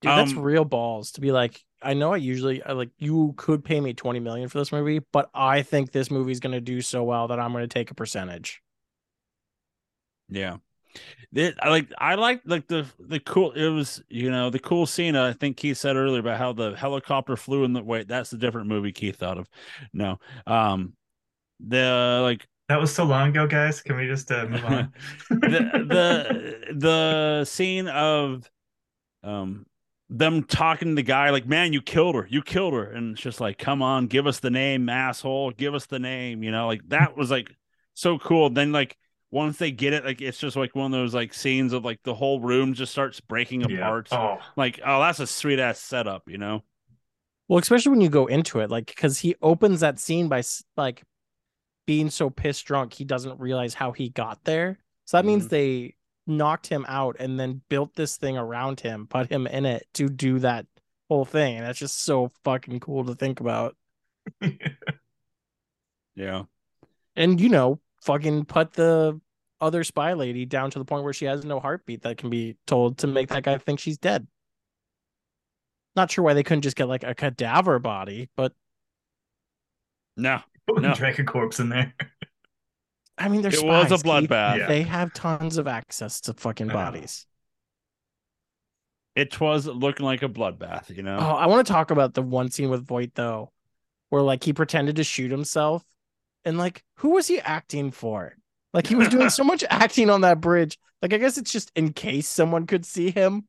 Dude, that's Um, real balls to be like, I know I usually I like you could pay me 20 million for this movie, but I think this movie's gonna do so well that I'm gonna take a percentage. Yeah. It, I like I like like the the cool it was you know the cool scene I think Keith said earlier about how the helicopter flew in the wait that's a different movie Keith thought of. No um the like That was so long ago, guys. Can we just uh, move on? the the the scene of um them talking to the guy like man you killed her. You killed her. And it's just like come on give us the name asshole. Give us the name you know like that was like so cool. Then like once they get it like it's just like one of those like scenes of like the whole room just starts breaking yeah. apart Oh, like oh that's a sweet ass setup you know Well, especially when you go into it, like because he opens that scene by like being so pissed drunk he doesn't realize how he got there. So that means Mhm. they knocked him out and then built this thing around him, put him in it to do that whole thing. And that's just so fucking cool to think about. yeah And you know, fucking put the other spy lady down to the point where she has no heartbeat that can be told to make that guy think she's dead. Not sure why they couldn't just get like a cadaver body, but no No. drag a corpse in there. I mean, they're it was a bloodbath Yeah. They have tons of access to fucking bodies. it was looking like a bloodbath you know Oh, I want to talk about the one scene with Voight though, where like he pretended to shoot himself, and like who was he acting for? Like he was doing so much acting on that bridge. Like I guess it's just in case someone could see him,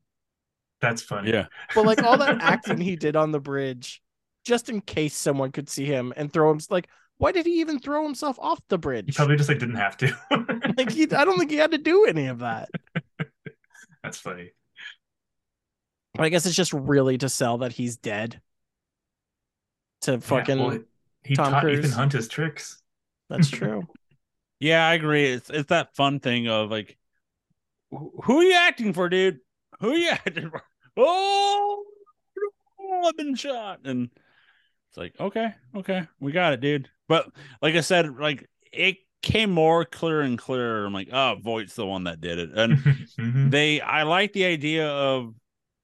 That's funny. yeah but like all that acting he did on the bridge, just in case someone could see him and throw him. Like why did he even throw himself off the bridge? He probably just like didn't have to. Like he, I don't think he had to do any of that. That's funny. But I guess it's just really to sell that he's dead. To Yeah, fucking well, he Tom taught Cruise. Ethan Hunt his tricks. That's true. Yeah, I agree. It's it's that fun thing of like, who are you acting for, dude? Who are you acting for? Oh, I've been shot, and it's like, okay, okay, we got it, dude. But like I said, like it came more clear and clearer. I'm like, oh, Voight's the one that did it, and Mhm. they I like the idea of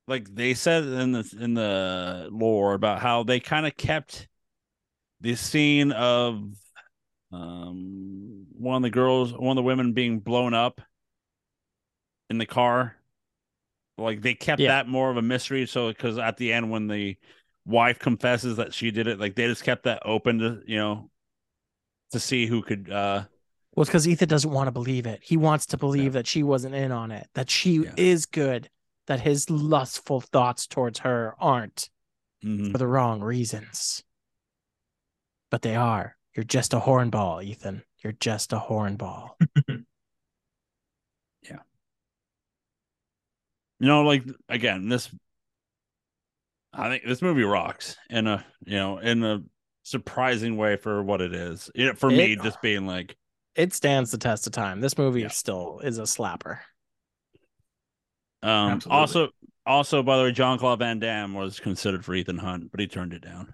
like they said in the in the lore about how they kind of kept the scene of um one of the girls one of the women being blown up in the car like they kept Yeah. that more of a mystery so because at the end when the wife confesses that she did it like they just kept that open to you know to see who could uh Well, it's because Ethan doesn't want to believe it. He wants to believe that she wasn't in on it, that she Yeah. is good, that his lustful thoughts towards her aren't mhm. for the wrong reasons. But they are. You're just a hornball, Ethan. You're just a hornball. Yeah. You know like again this i think this movie rocks in a you know in a surprising way for what it is it, for me just being like it stands the test of time. This movie Yeah. still is a slapper. um Absolutely. also also by the way john claude van damme was considered for ethan hunt but he turned it down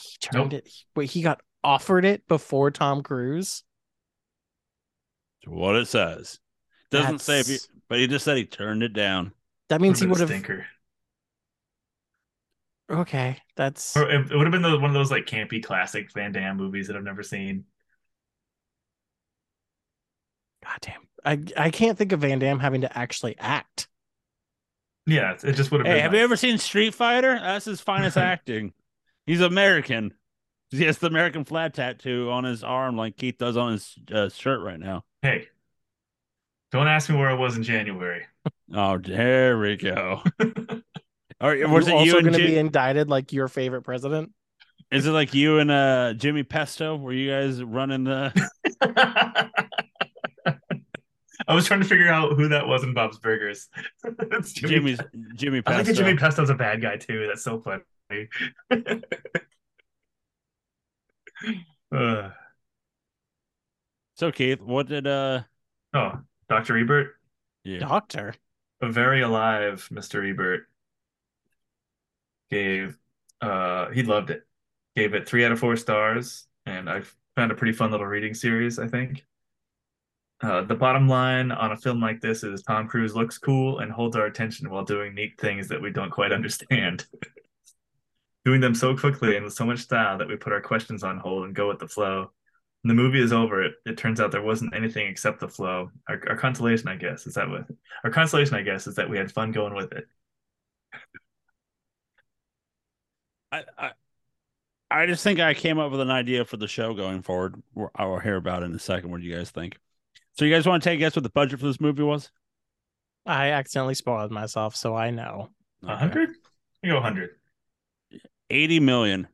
He turned Nope. it. Wait, he got offered it before Tom Cruise. what it says doesn't say if he but he just said he turned it down That means he Would've would been have. stinker. Okay, that's Or it, it would have been the, one of those like campy classic Van Damme movies that I've never seen. goddamn. I I can't think of Van Damme having to actually act. Yeah, it- it just would have hey been. have like- you ever seen street fighter that's his finest acting he's american he has the american flag tattoo on his arm like keith does on his uh, shirt right now Hey, don't ask me where I was in January. Oh, there we go. All right, Are was you it you also going to Ji- be indicted like your favorite president? Is it like you and uh Jimmy Pesto? Were you guys running the? I was trying to figure out who that was in Bob's Burgers. It's Jimmy. Jimmy's Jimmy I Pesto. like that Jimmy Pesto's a bad guy too. That's so funny. Uh, so Keith, what did uh? oh, Dr. Ebert, Yeah, Doctor. a very alive Mr. Ebert, gave uh he loved it. Gave it three out of four stars, and I've found a pretty fun little reading series, I think. Uh, the bottom line on a film like this is Tom Cruise looks cool and holds our attention while doing neat things that we don't quite understand. Doing them so quickly and with so much style that we put our questions on hold and go with the flow. When the movie is over, it, it turns out there wasn't anything except the flow. Our, our consolation, I guess, is that with our consolation, I guess, is that we had fun going with it. I, I I just think I came up with an idea for the show going forward. We're- I will hear about it in a second. What do you guys think? So you guys want to take a guess what the budget for this movie was? I accidentally spoiled myself, so I know. A hundred? You go hundred. Eighty million.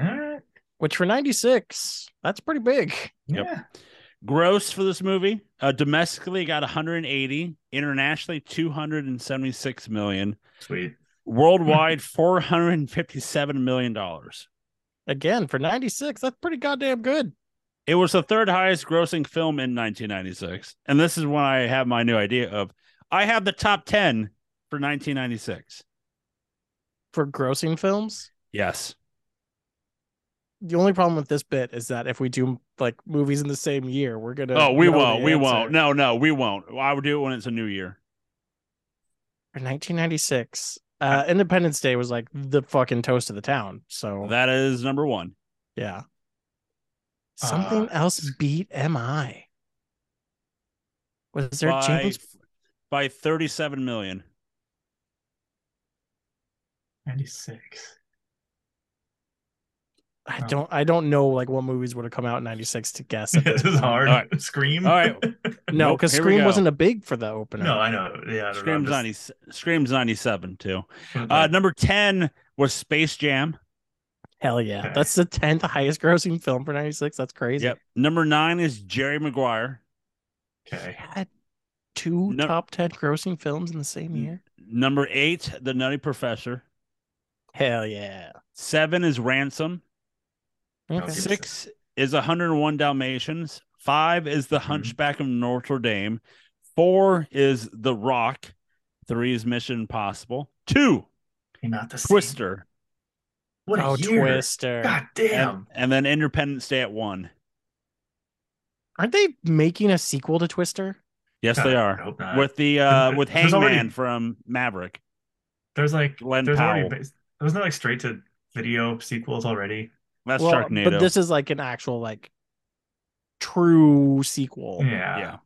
All right. Which for 96, that's pretty big. Yep. Yeah. Gross for this movie. Uh, domestically got 180. Internationally, 276 million. Sweet. Worldwide, 457 million dollars. Again, for 96, that's pretty goddamn good. It was the third highest grossing film in 1996. And this is when I have my new idea of I have the top 10 for 1996. For grossing films, Yes. the only problem with this bit is that if we do like movies in the same year, we're gonna. Oh, we won't. We answer. won't. No, no, we won't. I would do it when it's a new year. For 1996, uh, Independence Day was like the fucking toast of the town. So That is number one. yeah. Something Uh, else beat MI. Was there by, James? by 37 million. 96. I don't. I don't know like what movies would have come out in '96 to guess. at this this is hard. All right. Scream. All right. No, because here we Scream wasn't a big for the opener. No, I know. Yeah, I Scream's, know. 90, Scream's 97 too. Just- Uh, number 10 was Space Jam. Hell yeah, Okay. that's the tenth highest grossing film for '96. That's crazy. Yep. Number nine is Jerry Maguire. okay. Had Two No- top ten grossing films in the same year. Number eight, The Nutty Professor. Hell yeah. Seven is Ransom. Okay. Okay. Six is 101 Dalmatians. Five is The Mhm. Hunchback of Notre Dame. Four is The Rock. Three is Mission Impossible. Two, You're not the same. Twister. What a Oh. Twister. God damn. And, and then Independence Day at one. Aren't they making a sequel to Twister? Yes, God, they are. With the uh with There's Hangman already- from Maverick. there's like Glen there's Powell. already bas- wasn't like straight to video sequels already? That's Well, Sharknado. but this is like an actual like true sequel. Yeah. yeah.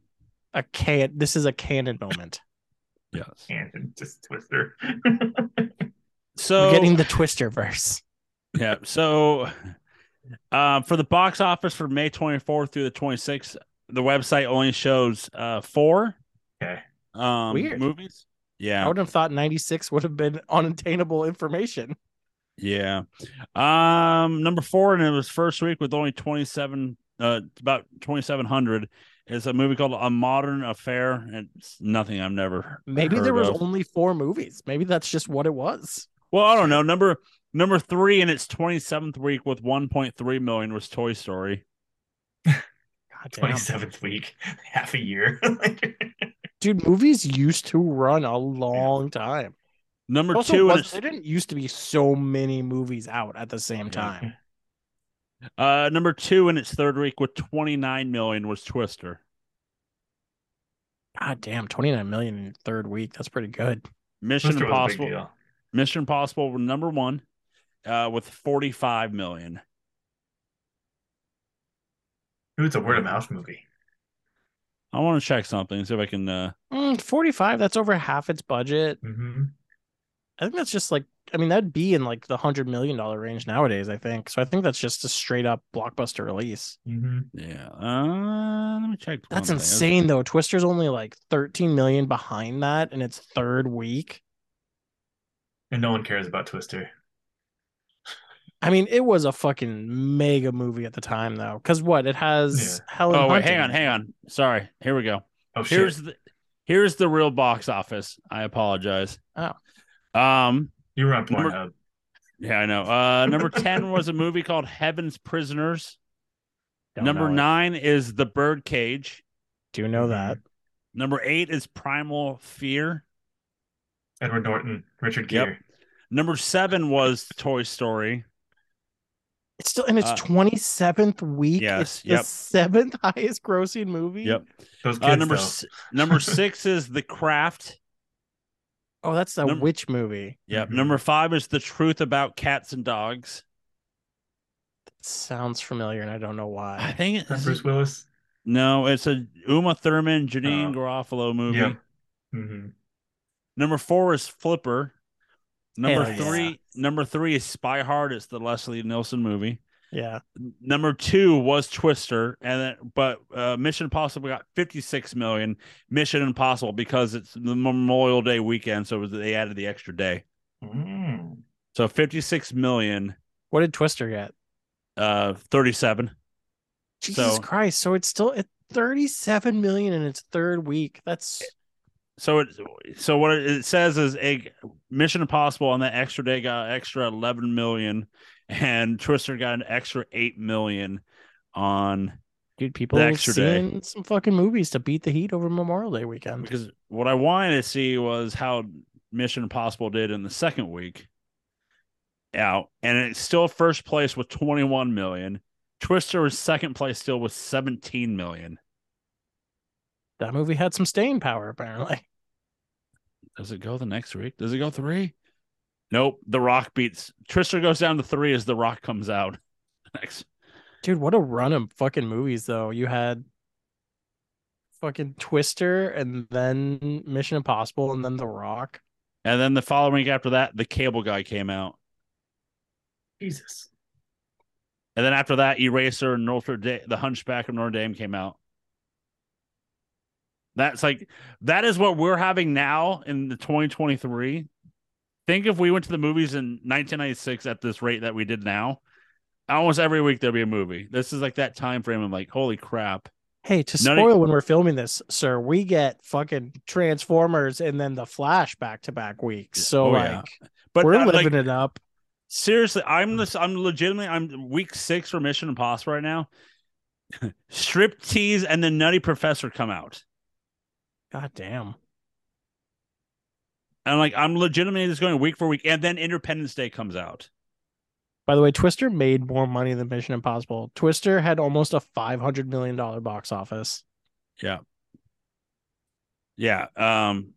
A can. This is a canon moment. Yes. And just Twister. So We're getting the Twister verse. yeah. So uh, for the box office for May 24th through the 26th, the website only shows uh four okay. um Weird. movies. Yeah. I Yeah. would have thought 96 would have been unattainable information. Yeah. Um number four and it was first week with only 27 uh about 2700 is a movie called A Modern Affair. It's nothing I've never Maybe heard there was of. only four movies. Maybe that's just what it was. Well, I don't know. Number number 3 in its 27th week with 1.3 million was Toy Story. God damn. Twenty seventh week, half a year. Dude, movies used to run a long time. Number Also, 2 in was, its there didn't used to be so many movies out at the same Yeah. time. uh number 2 in its third week with 29 million was Twister. God damn, 29 million in third week. That's pretty good. Mission Twister was a big Impossible. Mission Impossible were number 1 uh with 45 million. Ooh, it's a word of mouth movie. I want to check something, see if I can. Uh, Mm, 45, that's over half its budget. hmm I think that's just like, I mean, that'd be in like the $100 million range nowadays, I think. So I think that's just a straight up blockbuster release. hmm yeah, uh, let me check. That's one thing. insane, though. Twister's only like 13 million behind that in its third week. And no one cares about Twister. I mean, it was a fucking mega movie at the time, though. Because what? It has Helen. Oh wait, Hunt hang on, hang on. Sorry, here we go. Oh shit. Here's the here's the real box office. I apologize. Oh. Um, you were on Number- yeah, I know. Uh, number ten was a movie called Heaven's Prisoners. Don't number nine is The Birdcage. Do you know that. Number eight is Primal Fear. Edward Norton, Richard Yep. Gere. Number seven was Toy Story. It's still in its Uh, 27th week. yes, It's the seventh highest grossing movie. Yep. Those kids, Uh, number s- number six is The Craft. Oh, that's the Num- witch movie. Yep. Mhm. Number five is The Truth About Cats and Dogs. That sounds familiar, and I don't know why. I think it's Bruce Willis. no, it's a Uma Thurman, Janeane Oh. Garofalo movie. Yep. hmm Number four is Flipper. Number Hell yeah. three, number three is Spy Hard. It's the Leslie Nielsen movie. Yeah. Number two was Twister, and then but uh, Mission Impossible got fifty six million. Mission Impossible because it's the Memorial Day weekend, so was, they added the extra day. Mm. So fifty six million, What did Twister get? uh, thirty seven. Jesus So- Christ. So it's still at 37 million in its third week. That's So it so what it says is a Mission Impossible on that extra day got extra eleven million, and Twister got an extra eight million on dude, people The extra day. seeing some fucking movies to beat the heat over Memorial Day weekend. because what I wanted to see was how Mission Impossible did in the second week out, and it's still first place with twenty one million. Twister was second place still with seventeen million. That movie had some staying power, apparently. Does it go the next week? Does it go three? Nope. The Rock beats Twister goes down to three as The Rock comes out next. Dude, what a run of fucking movies though. You had fucking Twister and then Mission Impossible and then The Rock. And then the following week after that, the Cable Guy came out. Jesus. And then after that, Eraser and Notre Dame, the Hunchback of Notre Dame came out. That's like that is what we're having now in the 2023. Think if we went to the movies in 1996 at this rate that we did now, almost every week there'd be a movie. This is like that time frame of like, holy crap. Hey, to None of- spoil when we're filming this, sir, we get fucking Transformers and then the Flash back to back weeks. So Oh, like yeah. But we're uh, like, living it up. seriously, I'm this. I'm legitimately. I'm week six for Mission Impossible right now. Strip tease and the Nutty Professor come out. God damn. And like I'm legitimately just going week for week, and then Independence Day comes out. By the way, Twister made more money than Mission Impossible. Twister had almost a five hundred million dollar box office. Yeah. Yeah. Um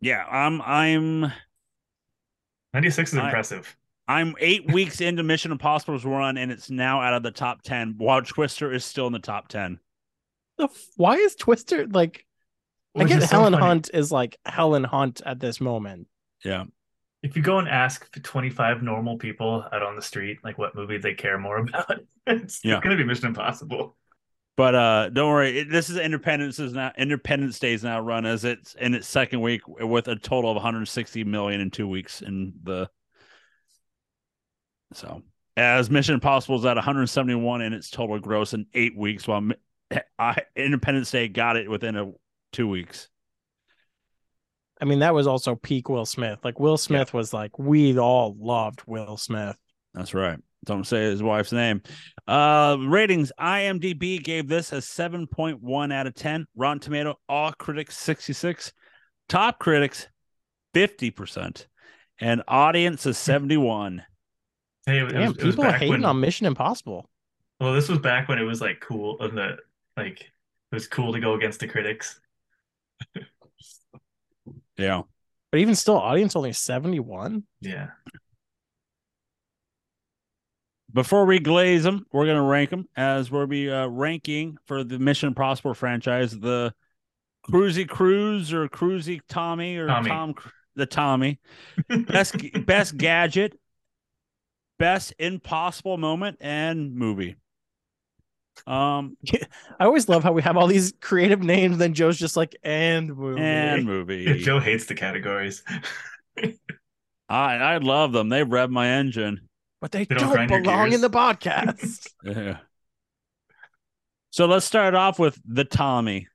yeah, I'm I'm 96 is I- impressive. I'm eight weeks into Mission Impossible's run, and it's now out of the top ten, while Twister is still in the top ten. The f- why is Twister like? I Which get is so Helen funny. Hunt is like Helen Hunt at this moment. Yeah. If you go and ask 25 normal people out on the street, like what movie they care more about, it's, Yeah. going to be Mission Impossible. But uh don't worry, it, this is Independence is now Independence Day is now run as it's in its second week with a total of 160 million in two weeks in the so as Mission Impossible is at 171 in its total gross in eight weeks, while Mi- I, Independence Day got it within a two weeks. I mean, that was also peak Will Smith. Like Will Smith was like, we all loved Will Smith. That's right. Don't say his wife's name. Uh ratings IMDb gave this a 7.1 out of 10. Rotten Tomato, all critics 66. Top critics 50%. And audience is 71. Hey, it, was- Damn, it was people are hating when, on Mission Impossible. Well, this was back when it was like cool, and the like it was cool to go against the critics. Yeah. But even still, audience only 71. Yeah. Before we glaze them, we're going to rank them as we'll be uh, ranking for the Mission Impossible franchise the Cruisy Cruise or Cruisy Tommy or Tommy. Tom the Tommy best best gadget, best impossible moment, and movie. Um I always love how we have all these creative names, then Joe's just like, and movie. and movie. Joe hates the categories. I I love them. They rev my engine. but they, They don't don't, belong in the podcast. Yeah. So let's start off with the Tommy.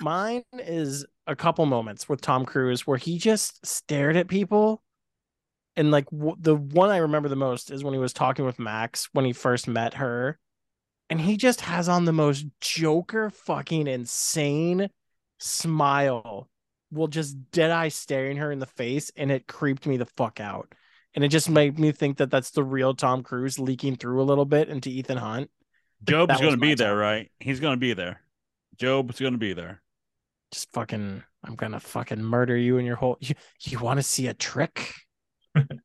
Mine is a couple moments with Tom Cruise where he just stared at people. And like w- the one I remember the most is when he was talking with Max when he first met her. And he just has on the most Joker fucking insane smile will just dead eye staring her in the face. And it creeped me the fuck out. And it just made me think that that's the real Tom Cruise leaking through a little bit into Ethan Hunt. Job's going to be there, Tommy. right? He's going to be there. Job's going to be there. Just fucking, I'm gonna fucking murder you and your whole. You, you want to see a trick?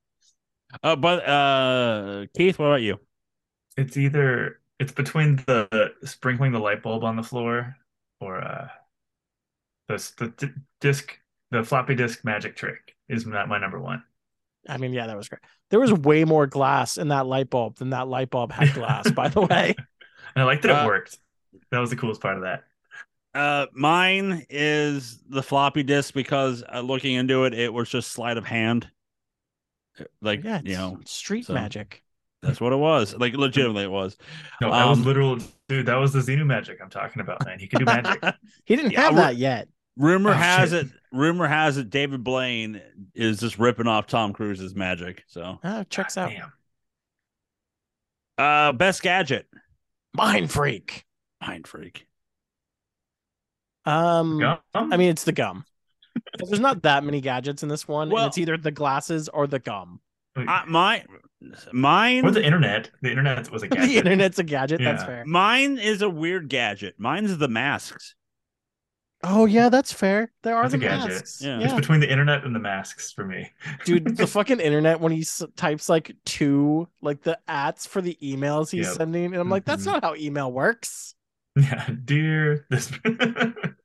Uh, but uh, Keith, what about you? It's either it's between the sprinkling the light bulb on the floor or uh the the d- disc the floppy disk magic trick is not my number one. I mean, yeah, that was great. There was way more glass in that light bulb than that light bulb had glass, by the way. And I like that it Uh, worked. That was the coolest part of that. Uh, mine is the floppy disk because uh, looking into it, it was just sleight of hand. Like Yeah, you know, street so- magic. that's what it was. Like legitimately, it was. No, that was Um, literal dude, that was the Xenu magic I'm talking about, man. He could do magic. he didn't Yeah, have we're- that yet. Rumor Oh, has shit. it. Rumor has it. David Blaine is just ripping off Tom Cruise's magic. So, Ah, checks out. Damn. uh, best gadget, Mind freak. Mind Freak. Um, Gum? I mean, it's the gum. 'Cause There's not that many gadgets in this one, Well- and it's either the glasses or the gum. Uh, my, mine, or the internet. The internet was a gadget. the internet's a gadget. That's fair. mine is a weird gadget. Mine's the masks. Oh yeah, that's fair. There are That's the a gadget. masks. Yeah. It's between the internet and the masks for me. dude the fucking internet when he s- types like two like the ats for the emails he's Yep. sending and i'm like that's Mhm. not how email works Yeah, dear this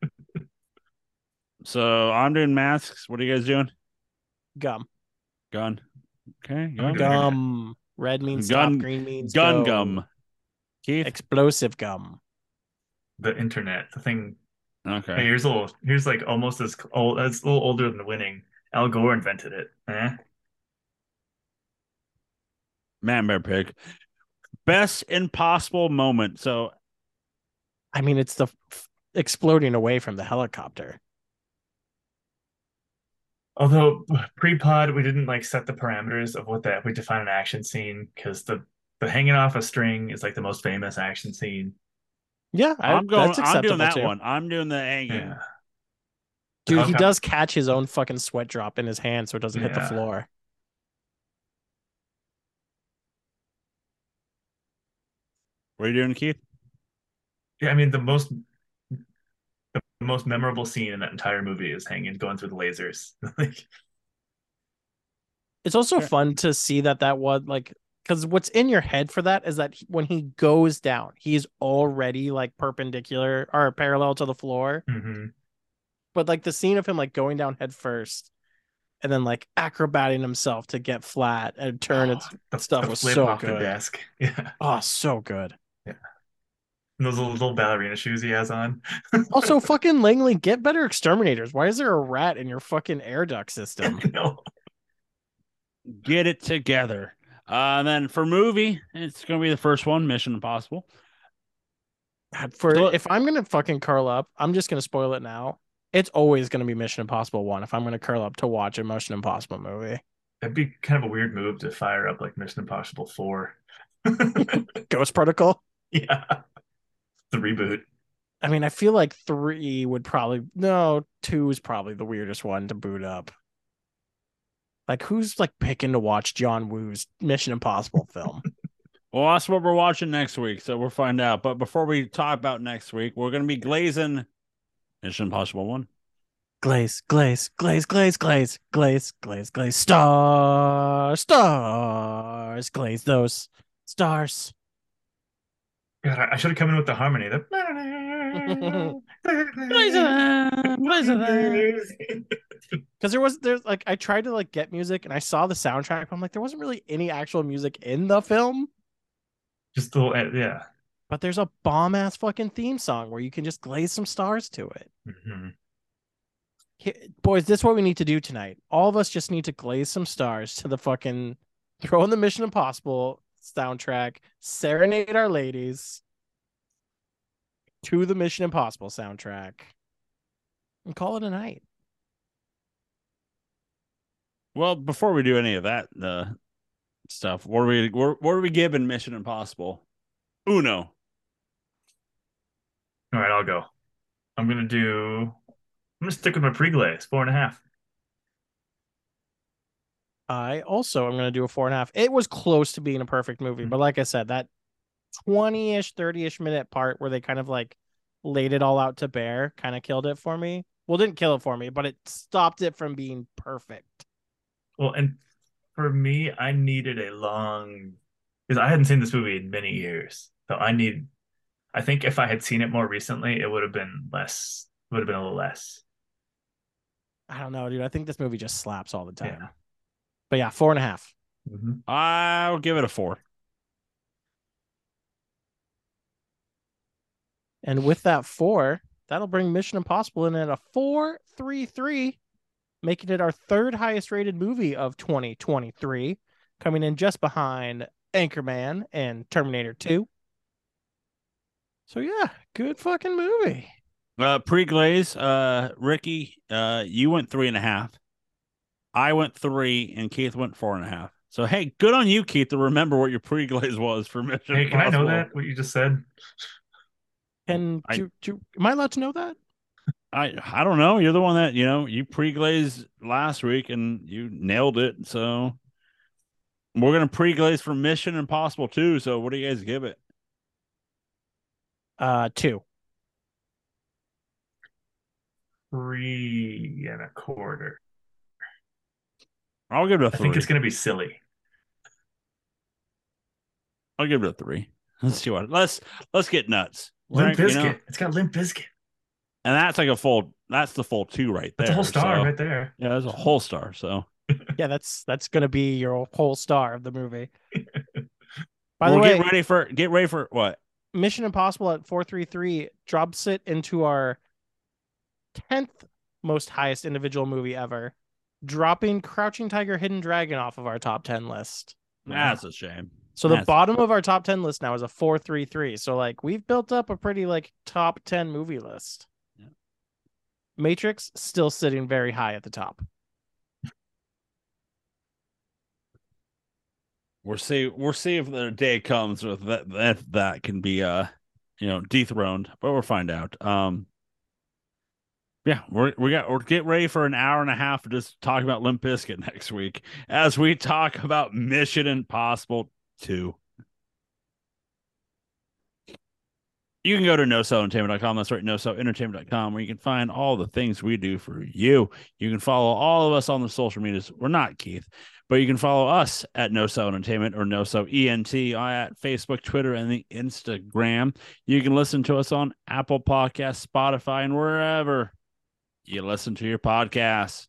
So I'm doing masks. What are you guys doing? gum Gun. Okay. I'm Gun. gum red means Gun- stop green means Gun go. gum. Keith. explosive gum the internet, the thing. Hey, Okay. here's a little. Here's like almost as old. It's a little older than the winning. Al Gore invented it. Eh? Man, bear pig. Best impossible moment. So I mean, it's the f- exploding away from the helicopter. Although pre-pod, we didn't like set the parameters of what that we define an action scene because the the hanging off a string is like the most famous action scene. Yeah, I, I'm going. That's I'm doing that too. one. I'm doing the hanging. Yeah. Dude, he does catch his own fucking sweat drop in his hand so it doesn't hit the floor. What are you doing, Keith? Yeah, I mean the most the most memorable scene in that entire movie is hanging going through the lasers. like It's also Yeah. fun to see that that was like because what's in your head for that is that when he goes down, he's already like perpendicular or parallel to the floor. mhm. But like the scene of him like going down head first and then like acrobating himself to get flat and turn and Oh, the, stuff the was so off the good. desk. Yeah. oh so good. And those little, little ballerina shoes he has on. Also, fucking Langley, get better exterminators. Why is there a rat in your fucking air duct system? no. Get it together. Uh, and then for movie, it's gonna be the first one, Mission Impossible. For So- if I'm gonna fucking curl up, I'm just gonna spoil it now. It's always gonna be Mission Impossible one if I'm gonna curl up to watch a Mission Impossible movie. That'd be kind of a weird move to fire up like Mission Impossible 4. Ghost Protocol. yeah the reboot. I mean, I feel like three would probably no, two is probably the weirdest one to boot up. Like, who's like picking to watch John Woo's Mission Impossible film? well, that's what we're watching next week, so we'll find out. But before we talk about next week, we're going to be glazing Mission Impossible one. Glaze, glaze, glaze, glaze, glaze, glaze, glaze, glaze. Star, stars, glaze those stars. God, I, should have come in with the harmony. The... Because there was there's like I tried to like get music and I saw the soundtrack. But I'm like, there wasn't really any actual music in the film, Just the little, yeah. but there's a bomb ass fucking theme song where you can just glaze some stars to it. Mhm. Here- boys, this is what we need to do tonight. All of us just need to glaze some stars to the fucking throw in the Mission Impossible soundtrack, serenade our ladies to the Mission Impossible soundtrack, and call it a night. Well, before we do any of that uh, stuff, what are we what, what are we giving Mission Impossible? Uno. All right, I'll go. I'm gonna do. I'm gonna stick with my pre-glaze, four and a half. I also am going to do a four and a half. It was close to being a perfect movie, mm-hmm. but like I said, that 20 ish, 30 ish minute part where they kind of like laid it all out to bear kind of killed it for me. Well, didn't kill it for me, but it stopped it from being perfect. Well, and for me, I needed a long because I hadn't seen this movie in many years, so I need. I think if I had seen it more recently, it would have been less. Would have been a little less. I don't know, dude. I think this movie just slaps all the time. Yeah. But yeah, four and a half. Mhm. I'll give it a four. And with that four, that'll bring Mission Impossible in at a four three three, making it our third highest rated movie of 2023, coming in just behind Anchorman and Terminator 2. So yeah, good fucking movie. Uh, pre-glaze, uh, Ricky, uh, you went three and a half. I went three, and Keith went four and a half. So hey, good on you, Keith, to remember what your pre-glaze was for Mission Hey, can I know that what you just said? And I- do, do, am I allowed to know that? I I don't know. You're the one that you know you pre-glazed last week and you nailed it. So we're gonna pre-glaze for Mission Impossible too. So what do you guys give it? Uh, two. Three and a quarter. I'll give it a three. I think it's gonna be silly. I'll give it a three. Let's see what. Let's let's get nuts. Limp Right, you know? It's got Limp Bizkit. And that's like a full. That's the full two right there. That's a whole star so- right there. Yeah, that's a whole star. So Yeah, that's that's gonna be your whole star of the movie. By we'll the way, get ready for get ready for what? Mission Impossible at 433 drops it into our 10th most highest individual movie ever, dropping Crouching Tiger, Hidden Dragon off of our top 10 list. That's a shame. So the That's- bottom of our top 10 list now is a 433. So like we've built up a pretty like top 10 movie list. Yeah. Matrix still sitting very high at the top. We'll see. We'll see if the day comes with that that that can be uh you know dethroned, but we'll find out. Um. Yeah, we're we got we're get ready for an hour and a half of just talking about Limp Bizkit next week as we talk about Mission Impossible 2. You can go to nocellentertainment.com. That's right, nocellentertainment.com, where you can find all the things we do for you. You can follow all of us on the social medias. We're not Keith, but you can follow us at No Cell Entertainment or No Cell ENT at Facebook, Twitter, and the Instagram. You can listen to us on Apple Podcasts, Spotify, and wherever you listen to your podcasts.